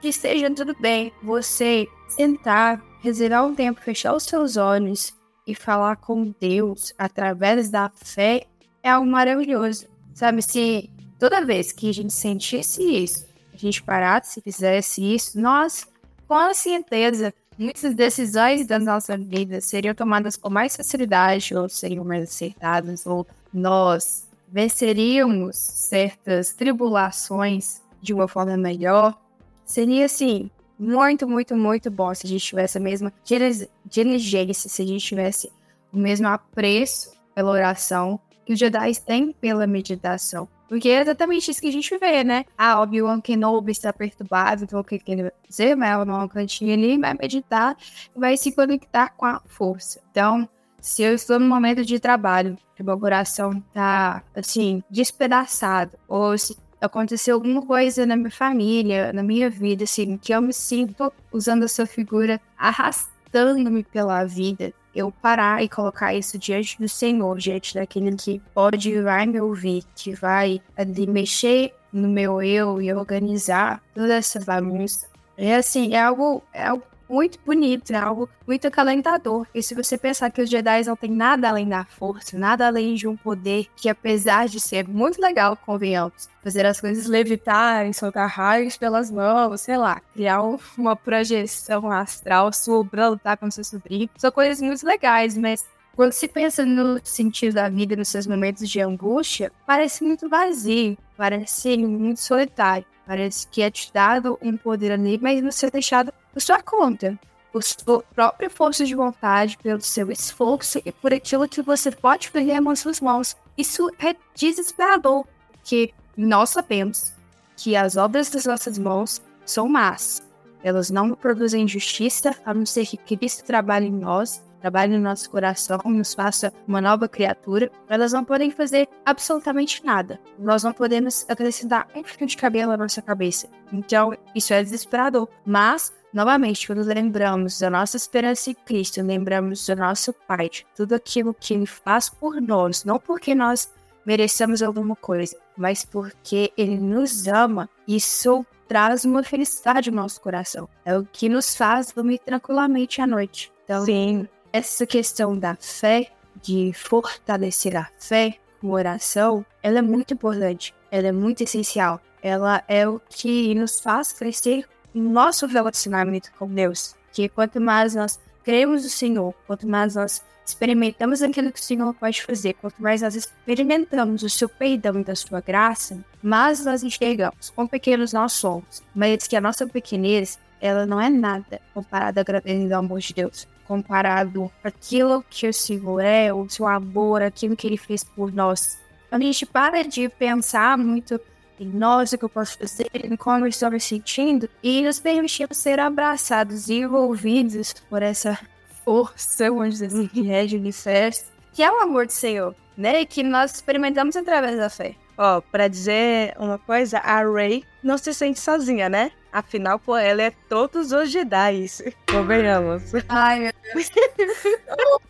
Speaker 1: que esteja tudo bem, você sentar, reservar um tempo, fechar os seus olhos e falar com Deus através da fé é algo maravilhoso. Sabe, se toda vez que a gente sentisse isso, a gente parasse e fizesse isso, nós, com certeza, muitas decisões da nossa vida seriam tomadas com mais facilidade, ou seriam mais acertadas, ou nós venceríamos certas tribulações de uma forma melhor. Seria assim, muito, muito, muito bom se a gente tivesse a mesma diligência, se a gente tivesse o mesmo apreço pela oração que os Jedi têm pela meditação. Porque é exatamente isso que a gente vê, né? Ah, Obi-Wan Kenobi está perturbado, então o que ele vai fazer? Vai arrumar um cantinho ali, vai meditar, vai se conectar com a força. Então, se eu estou num momento de trabalho, que meu coração tá, assim, despedaçado, ou se aconteceu alguma coisa na minha família, na minha vida, assim, que eu me sinto usando essa figura arrastando-me pela vida, eu parar e colocar isso diante do Senhor, diante daquele que pode e vai me ouvir, que vai ali mexer no meu eu e organizar toda essa bagunça. É assim, é algo, é algo muito bonito, é algo muito acalentador. E se você pensar que os Jedi não têm nada além da força, nada além de um poder que, apesar de ser muito legal, convenhamos, fazer as coisas levitarem, soltar raios pelas mãos, sei lá, criar uma projeção astral sua pra lutar com seu sobrinho, são coisas muito legais, mas quando se pensa no sentido da vida nos seus momentos de angústia, parece muito vazio, parece muito solitário. Parece que é te dado um poder ali, mas você é deixado por sua conta, por sua própria força de vontade, pelo seu esforço e por aquilo que você pode fazer com suas mãos. Isso é desesperador, porque nós sabemos que as obras das nossas mãos são más. Elas não produzem justiça, a não ser que Cristo trabalhe em nós trabalhe no nosso coração, nos faça uma nova criatura, elas não podem fazer absolutamente nada. Nós não podemos acrescentar um fio de cabelo na nossa cabeça. Então, isso é desesperador. Mas, novamente, quando lembramos da nossa esperança em Cristo, lembramos do nosso Pai, de tudo aquilo que Ele faz por nós, não porque nós merecemos alguma coisa, mas porque Ele nos ama, isso traz uma felicidade no nosso coração. É o que nos faz dormir tranquilamente à noite. Então, Sim essa questão da fé, de fortalecer a fé com oração, ela é muito importante, ela é muito essencial. Ela é o que nos faz crescer nosso relacionamento com Deus. Que quanto mais nós cremos no Senhor, quanto mais nós experimentamos aquilo que o Senhor pode fazer, quanto mais nós experimentamos o seu perdão e da sua graça, mais nós enxergamos quão pequenos nós somos, mas que a nossa pequenez, ela não é nada comparada à grandeza do amor de Deus comparado aquilo que o Senhor é, o seu amor, aquilo que ele fez por nós. A gente para de pensar muito em nós, o que eu posso fazer, como eu estou me sentindo, e nos permitimos ser abraçados e envolvidos por essa força, vamos dizer assim, que é de universo, que é o amor do Senhor, né? E que nós experimentamos através da fé.
Speaker 2: Ó, oh, pra dizer uma coisa, a Ray não se sente sozinha, né? Afinal, pô, ela é todos os Jedi. Convenhamos.
Speaker 1: Ai, meu Deus.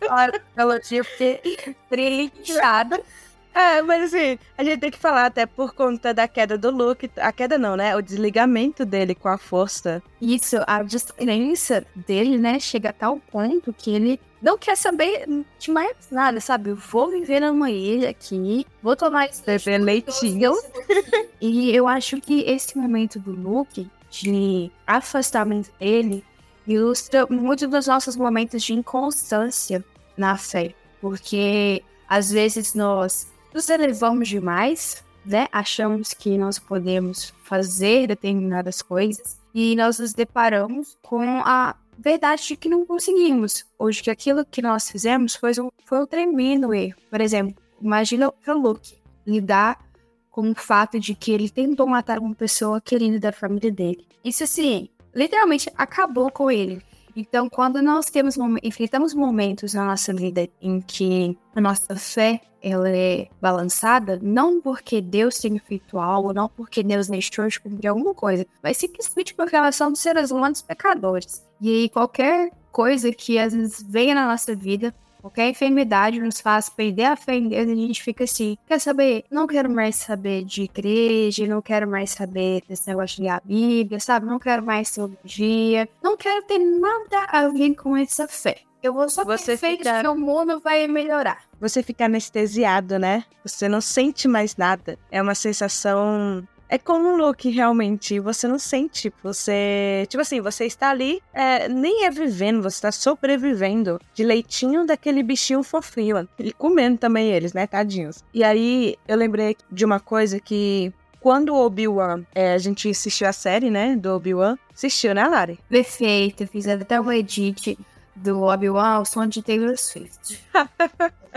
Speaker 1: Ela tinha que trilhada.
Speaker 2: É, mas assim, a gente tem que falar até por conta da queda do Luke. A queda não, né? O desligamento dele com a força.
Speaker 1: Isso, a diferença dele, né? Chega a tal ponto que ele não quer saber de mais nada, sabe? Eu vou viver numa ilha aqui, vou tomar esse
Speaker 2: Beber leitinho.
Speaker 1: E eu acho que esse momento do Luke, de afastamento dele, ilustra muitos dos nossos momentos de inconstância na fé. Porque às vezes nós nos elevamos demais, né? Achamos que nós podemos fazer determinadas coisas e nós nos deparamos com a verdade de que não conseguimos. Hoje que aquilo que nós fizemos foi um, foi um tremendo erro. Por exemplo, imagina o Luke lidar com o fato de que ele tentou matar uma pessoa querida da família dele. Isso assim, literalmente acabou com ele. Então, quando nós temos enfrentamos momentos na nossa vida em que a nossa fé ela é balançada, não porque Deus tenha feito algo, não porque Deus deixou de cumprir alguma coisa, mas simplesmente por relação dos seres humanos pecadores. E aí, qualquer coisa que às vezes venha na nossa vida, qualquer enfermidade nos faz perder a fé em Deus, a gente fica assim, quer saber? Não quero mais saber de igreja, não quero mais saber desse negócio de ler a Bíblia, sabe? Não quero mais teologia, não quero ter nada a ver com essa fé. Eu vou só
Speaker 2: Você
Speaker 1: ter
Speaker 2: fica-
Speaker 1: que o mundo vai melhorar.
Speaker 2: Você fica anestesiado, né? Você não sente mais nada. É uma sensação. É como um look, realmente. Você não sente. Você. Tipo assim, você está ali, é, nem é vivendo, você está sobrevivendo de leitinho daquele bichinho fofinho. E comendo também eles, né? Tadinhos. E aí, eu lembrei de uma coisa que. Quando o Obi-Wan, é, a gente assistiu a série, né? Do Obi-Wan. Assistiu, né, Lari?
Speaker 1: Perfeito, fiz até um edit do Obi-Wan, o som de Taylor Swift.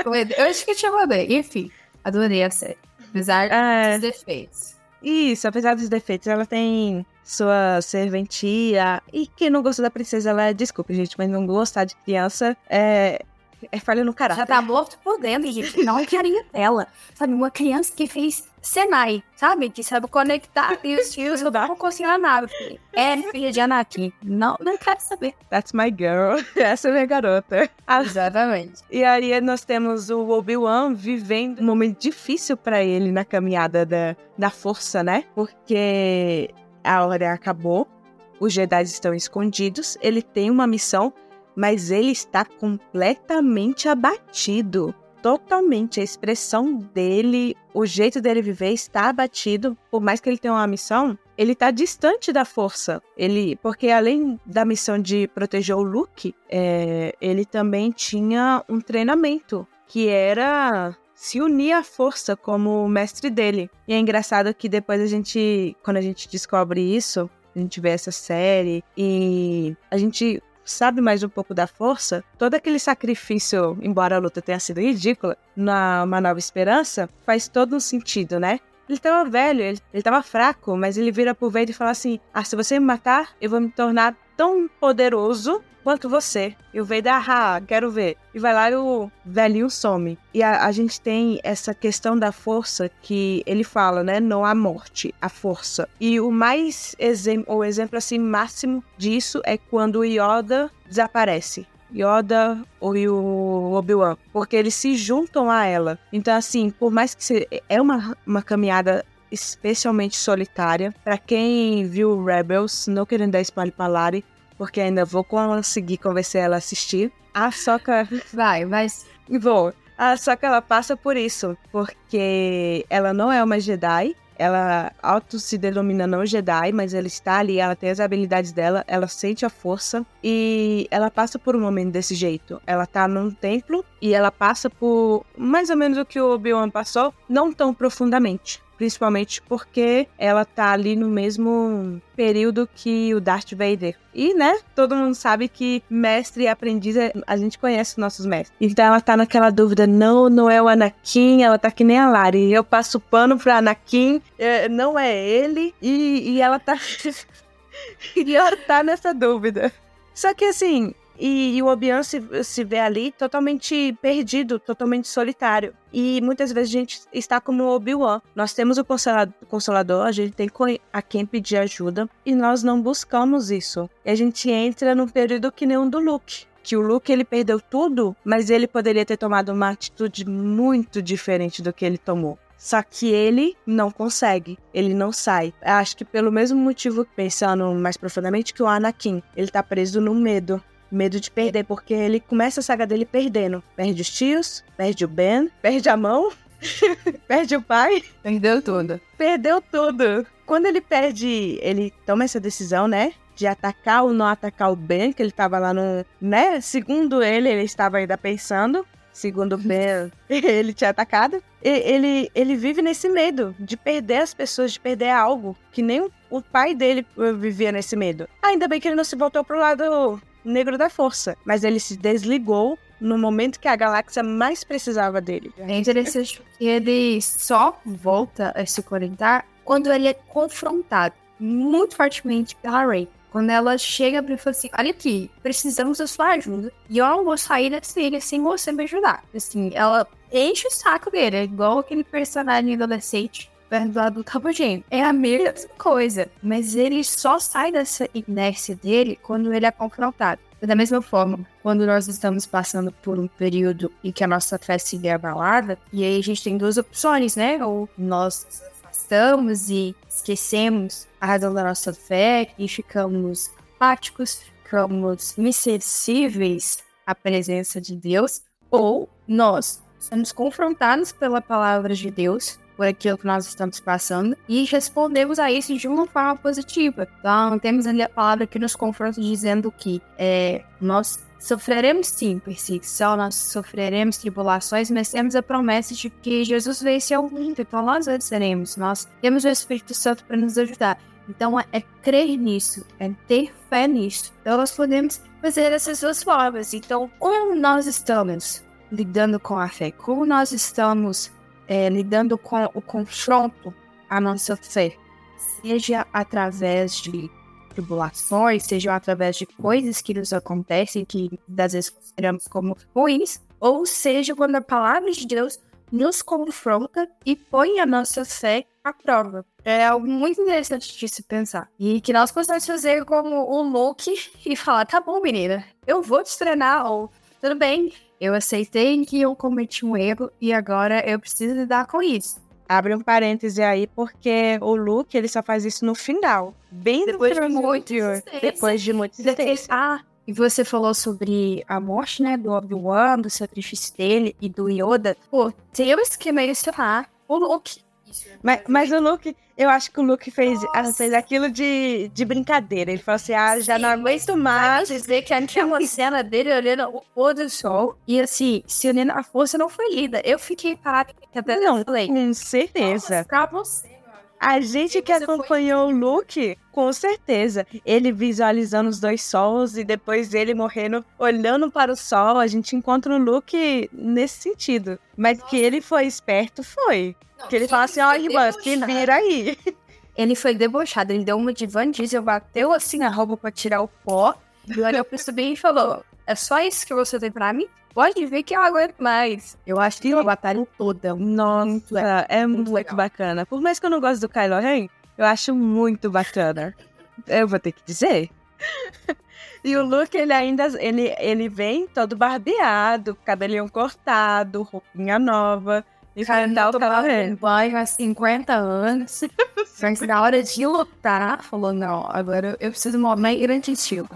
Speaker 1: eu acho que eu te mandei. Enfim, adorei a série. Apesar
Speaker 2: É.
Speaker 1: dos defeitos.
Speaker 2: Isso, apesar dos defeitos, ela tem sua serventia. E quem não gostou da princesa, ela é. Desculpe, gente, mas não gostar de criança é. É falha no caráter.
Speaker 1: Já tá morto por dentro, gente. Não queria dela. Sabe, uma criança que fez Senai, sabe? Que sabe conectar e os fios não vão conseguir a nave. filho. É filha de Anakin. Não, não quero saber.
Speaker 2: That's my girl. Essa é minha garota.
Speaker 1: Exatamente.
Speaker 2: E aí nós temos o Obi-Wan vivendo um momento difícil pra ele na caminhada da, da força, né? Porque a hora acabou, os Jedi estão escondidos, ele tem uma missão, mas ele está completamente abatido. Totalmente. A expressão dele, o jeito dele viver está abatido. Por mais que ele tenha uma missão, ele está distante da força. Ele, porque além da missão de proteger o Luke, é, ele também tinha um treinamento que era se unir à força como o mestre dele. E é engraçado que depois a gente, quando a gente descobre isso, a gente vê essa série e a gente sabe mais um pouco da força, todo aquele sacrifício, embora a luta tenha sido ridícula, na Uma Nova Esperança, faz todo um sentido, né? Ele tava velho, ele, ele tava fraco, mas ele vira pro Vader e fala assim: Ah, se você me matar, eu vou me tornar tão poderoso quanto você. E o Vader, ah, quero ver. E vai lá e o velhinho some. E a, a gente tem essa questão da força que ele fala, né? Não há morte, a força. E o mais exemplo, o exemplo assim máximo disso é quando o Yoda desaparece. Yoda ou o Obi-Wan, porque eles se juntam a ela. Então, assim, por mais que se, é uma, uma caminhada especialmente solitária, para quem viu Rebels, não querendo dar spoiler pra Lari, porque ainda vou conseguir convencer ela a assistir. A Soca
Speaker 1: Vai, mas
Speaker 2: Vou. Só que ela passa por isso, porque ela não é uma Jedi. Ela auto se denomina não Jedi, mas ela está ali, ela tem as habilidades dela, ela sente a força e ela passa por um momento desse jeito. Ela tá num templo e ela passa por mais ou menos o que o Obi-Wan passou, não tão profundamente. Principalmente porque ela tá ali no mesmo período que o Darth Vader. E, né, todo mundo sabe que mestre e aprendiz, é- a gente conhece os nossos mestres. Então ela tá naquela dúvida, não, não é o Anakin, ela tá que nem a Lari. Eu passo pano pra Anakin, é, não é ele, e, e ela tá... e ela tá nessa dúvida. Só que assim, e, e o Obi-Wan se, se vê ali totalmente perdido, totalmente solitário. E muitas vezes a gente está como o Obi-Wan. Nós temos o consolador, a gente tem a quem pedir ajuda, e nós não buscamos isso. E a gente entra num período que nem um do Luke. Que o Luke ele perdeu tudo, mas ele poderia ter tomado uma atitude muito diferente do que ele tomou. Só que ele não consegue, ele não sai. Acho que pelo mesmo motivo, pensando mais profundamente, que o Anakin, ele tá preso no medo. Medo de perder, porque ele começa a saga dele perdendo. Perde os tios, perde o Ben, perde a mão, perde o pai.
Speaker 1: Perdeu tudo.
Speaker 2: Perdeu tudo. Quando ele perde, ele toma essa decisão, né? De atacar ou não atacar o Ben, que ele tava lá no. né? Segundo ele, ele estava ainda pensando. Segundo o Ben, ele tinha atacado. E ele, ele vive nesse medo de perder as pessoas, de perder algo. Que nem o pai dele vivia nesse medo. Ainda bem que ele não se voltou pro lado negro da força. Mas ele se desligou no momento que a galáxia mais precisava dele.
Speaker 1: É interessante que ele só volta a se conectar quando ele é confrontado muito fortemente pela Ray. Quando ela chega pra ele e fala assim: Olha aqui, precisamos da sua ajuda. E eu não vou sair dessa ilha sem você me ajudar. Assim, ela enche o saco dele. É igual aquele personagem adolescente perto do adulto rabugento. É a mesma coisa. Mas ele só sai dessa inércia dele quando ele é confrontado. Da mesma forma, quando nós estamos passando por um período em que a nossa fé se vê abalada, e aí a gente tem duas opções, né? Ou nós nos afastamos e esquecemos a razão da nossa fé e ficamos apáticos, ficamos insensíveis à presença de Deus, ou nós somos confrontados pela palavra de Deus por aquilo que nós estamos passando e respondemos a isso de uma forma positiva. Então, temos ali a palavra que nos confronta dizendo que é, nós sofreremos sim perseguição, nós sofreremos tribulações, mas temos a promessa de que Jesus vence ao mundo, então nós venceremos. Nós temos o Espírito Santo para nos ajudar. Então é crer nisso, é ter fé nisso. Então nós podemos fazer essas duas formas. Então, como nós estamos lidando com a fé? Como nós estamos é, lidando com o confronto à nossa fé, seja através de tribulações, seja através de coisas que nos acontecem que às vezes consideramos como ruins, ou seja quando a palavra de Deus nos confronta e põe a nossa fé à prova. É algo muito interessante de se pensar. E que nós possamos fazer como o Luke e falar: tá bom, menina, eu vou te treinar, ou tudo bem, eu aceitei que eu cometi um erro e agora eu preciso lidar com isso.
Speaker 2: Abre um parêntese aí, porque o Luke, ele só faz isso no final. Bem
Speaker 1: depois de muito
Speaker 2: Depois de muito
Speaker 1: Ah, e você falou sobre a morte, né, do Obi-Wan, do sacrifício dele e do Yoda. Pô, tem um esquema isso lá. O Luke
Speaker 2: mas, mas o Luke, eu acho que o Luke fez, fez aquilo de, de brincadeira. Ele falou assim: ah, já Sim, não aguento mais.
Speaker 1: dizer que aquela cena dele olhando o pôr do sol e assim, se unindo a força não foi lida. Eu fiquei parada até
Speaker 2: não, falei. Com certeza.
Speaker 1: Pra você.
Speaker 2: A gente que acompanhou o Luke, com certeza. Ele visualizando os dois sols e depois ele morrendo, olhando para o sol, a gente encontra o Luke nesse sentido. Mas Nossa. que ele foi esperto, foi. Não, que ele fala assim, ó, irmã, se vira aí.
Speaker 1: Ele foi debochado, ele deu uma de Van Diesel, bateu assim na roupa pra tirar o pó, e olhou pro subir e falou, é só isso que você tem pra mim? Pode ver que eu aguento mais.
Speaker 2: Eu acho que a batalha toda. Nossa, é muito, muito bacana. Por mais que eu não goste do Kylo Ren, eu acho muito bacana. Eu vou ter que dizer. e o Luke, ele ainda ele, ele vem todo barbeado, cabelinho cortado, roupinha nova.
Speaker 1: Enfrentar o Ren. Vai há 50 anos. Mas na hora de lutar, falou, não, agora eu preciso morrer em grande estilo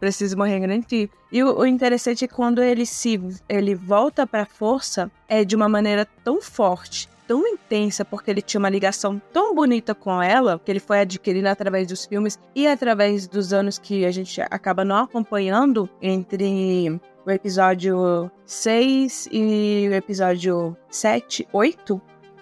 Speaker 2: preciso morrer garantir. E o, o, interessante é que quando ele se ele volta para a força é de uma maneira tão forte, tão intensa, porque ele tinha uma ligação tão bonita com ela, que ele foi adquirindo através dos filmes e através dos anos que a gente acaba não acompanhando entre o episódio 6 e o episódio 7, 8,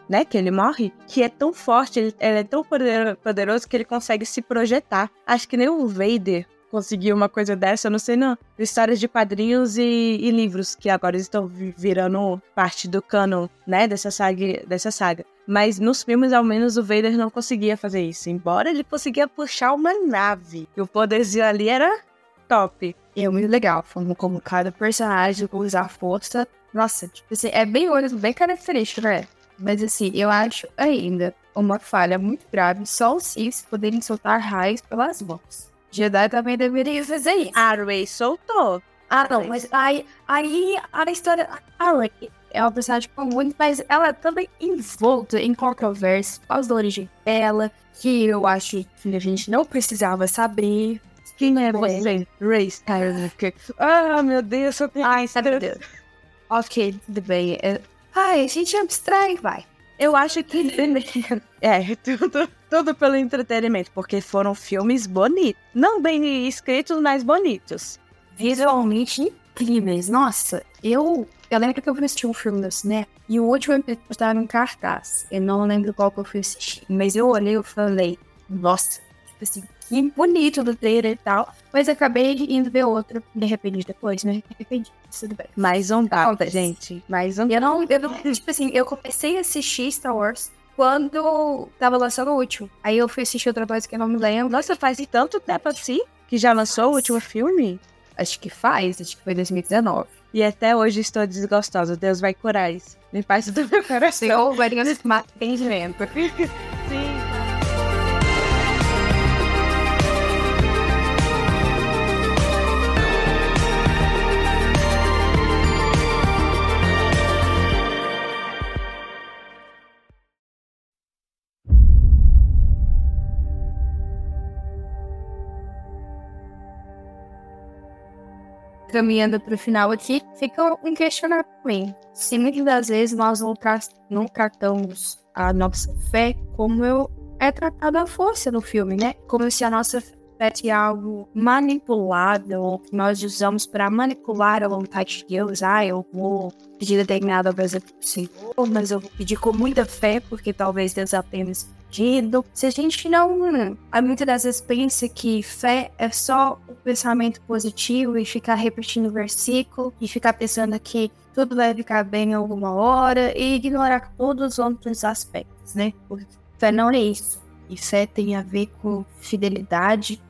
Speaker 2: né, que ele morre, que é tão forte, ele, ele é tão poderoso que ele consegue se projetar. Acho que nem o Vader conseguir uma coisa dessa, não sei não. Histórias de quadrinhos e, e, livros que agora estão virando parte do canon, né, dessa saga, dessa saga. Mas nos filmes, ao menos, o Vader não conseguia fazer isso. Embora ele conseguia puxar uma nave. E o poderzinho ali era top.
Speaker 1: E é muito legal, como, como cada personagem usa a força. Nossa, tipo assim, é bem bem característico, né? Mas assim, eu acho ainda uma falha muito grave só os Sith poderem soltar raios pelas mãos. Jedi também deveria fazer isso.
Speaker 2: A Rey soltou.
Speaker 1: Ah, não, mas aí, aí a história. A Rey é uma personagem comum, mas ela é também envolta em controvérsias causa da origem dela, que eu acho que a gente não precisava saber.
Speaker 2: Quem é você? Ray Skywalker. Ah, meu Deus, eu tenho...
Speaker 1: Ai, sabe Deus. Ok, tudo bem. Ai, a gente abstrai, vai.
Speaker 2: Eu acho que é tudo, tudo pelo entretenimento, porque foram filmes bonitos. Não bem escritos, mas bonitos.
Speaker 1: Visualmente incríveis. Nossa, eu. Eu lembro que eu fui assistir um filme no cinema e o último episódio estava em cartaz. Eu não lembro qual que eu fui assistir. Mas eu olhei e falei, nossa, tipo assim, que bonito do trailer e tal. Mas acabei indo ver outro, de repente, depois, né? De repente, tudo bem.
Speaker 2: Mais um data, gente. Mais um
Speaker 1: eu não, eu não, tipo assim, eu comecei a assistir Star Wars quando tava lançando o último. Aí eu fui assistir outra coisa que eu não me lembro.
Speaker 2: Nossa, faz tanto tempo assim que já lançou o último filme?
Speaker 1: Acho que faz, acho que foi 2019.
Speaker 2: E até hoje estou desgostosa. Deus vai curar isso. Me faz do meu coração.
Speaker 1: Senhor, vai ganhando entendimento.
Speaker 2: Sim.
Speaker 1: Caminhando para o final aqui, fica um questionamento. Se muitas das vezes nós não tratamos a nossa fé como eu, é tratada a força no filme, né? Como se a nossa fé fosse algo manipulado, que nós usamos para manipular a vontade de Deus. Ah, eu vou pedir determinada coisa para o Senhor, mas eu vou pedir com muita fé, porque talvez Deus apenas sentido. Se a gente não, muitas das vezes pensa que fé é só o pensamento positivo e ficar repetindo o versículo e ficar pensando que tudo vai ficar bem em alguma hora e ignorar todos os outros aspectos, né? Porque fé não é isso. E fé tem a ver com fidelidade,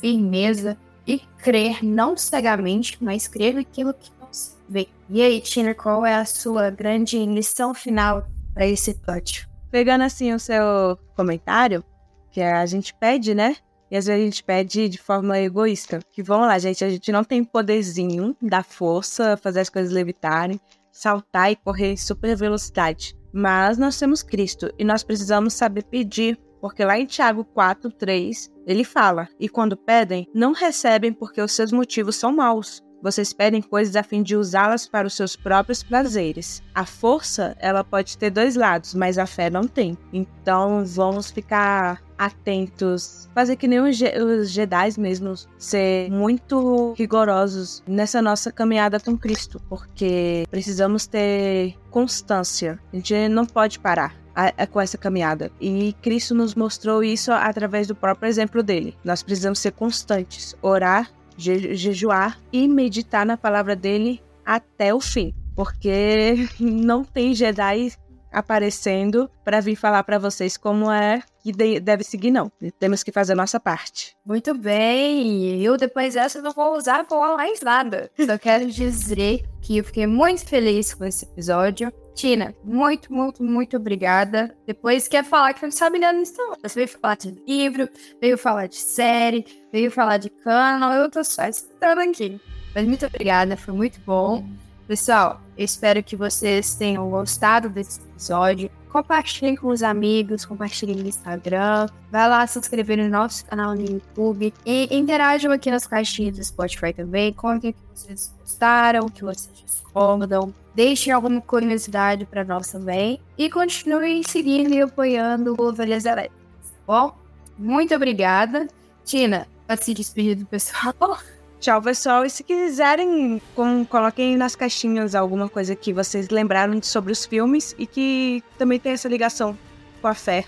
Speaker 1: firmeza e crer não cegamente, mas crer naquilo que não se vê. E aí, Tina, qual é a sua grande lição final para esse episódio?
Speaker 2: Pegando assim o seu comentário, que a gente pede, né? E às vezes a gente pede de forma egoísta. Que vamos lá, gente, a gente não tem poderzinho da força, fazer as coisas levitarem, saltar e correr em super velocidade. Mas nós temos Cristo e nós precisamos saber pedir, porque lá em Tiago 4, 3, ele fala: E quando pedem, não recebem porque os seus motivos são maus, vocês pedem coisas a fim de usá-las para os seus próprios prazeres. A força, ela pode ter dois lados, mas a fé não tem. Então, vamos ficar atentos, fazer que nem os, os Jedi mesmo, ser muito rigorosos nessa nossa caminhada com Cristo, porque precisamos ter constância. A gente não pode parar com essa caminhada. E Cristo nos mostrou isso através do próprio exemplo dele. Nós precisamos ser constantes, orar je jejuar e meditar na palavra dele até o fim, porque não tem Jedi aparecendo para vir falar para vocês como é que deve seguir, não. Temos que fazer a nossa parte.
Speaker 1: Muito bem. Eu depois dessa não vou usar falar mais nada. Só quero dizer que eu fiquei muito feliz com esse episódio. Tina, muito, muito, muito obrigada. Depois quer falar que não sabe nada nisso. Você veio falar de livro, veio falar de série, veio falar de canal. Eu tô só escutando aqui. Mas muito obrigada, foi muito bom. Pessoal, espero que vocês tenham gostado desse episódio. Compartilhem com os amigos, compartilhem no Instagram. Vai lá se inscrever no nosso canal no YouTube. E interajam aqui nas caixinhas do Spotify também. Contem o que vocês gostaram, o que vocês discordam. Deixem alguma curiosidade para nós também. E continuem seguindo e apoiando o Ovelhas Elétricas. Tá bom? Muito obrigada. Tina, pode se despedir do pessoal.
Speaker 2: Tchau, pessoal. E se quiserem, com, coloquem nas caixinhas alguma coisa que vocês lembraram sobre os filmes e que também tem essa ligação com a fé.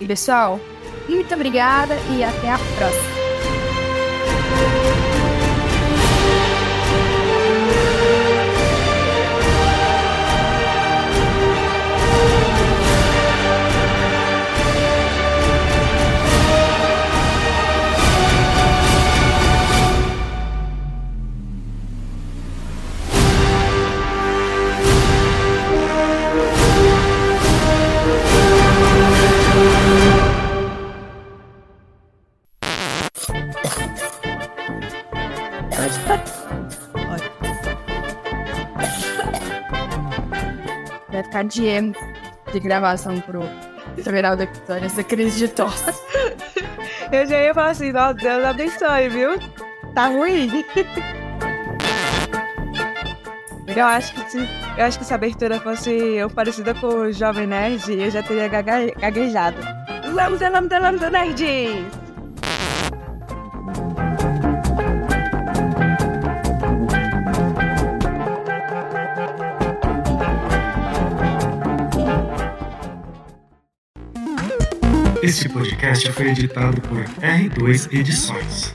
Speaker 1: E pessoal, muito obrigada e até a próxima. Ficar de gravação pro, final do episódio, essa crise de tosse.
Speaker 2: Eu já ia falar assim, ó, Deus abençoe, viu? Tá ruim. Eu acho que se, eu acho que se a abertura fosse eu parecida com o Jovem Nerd, eu já teria gaguejado. Vamos, vamos, vamos, nerds!
Speaker 4: Este podcast foi editado por R2 Edições.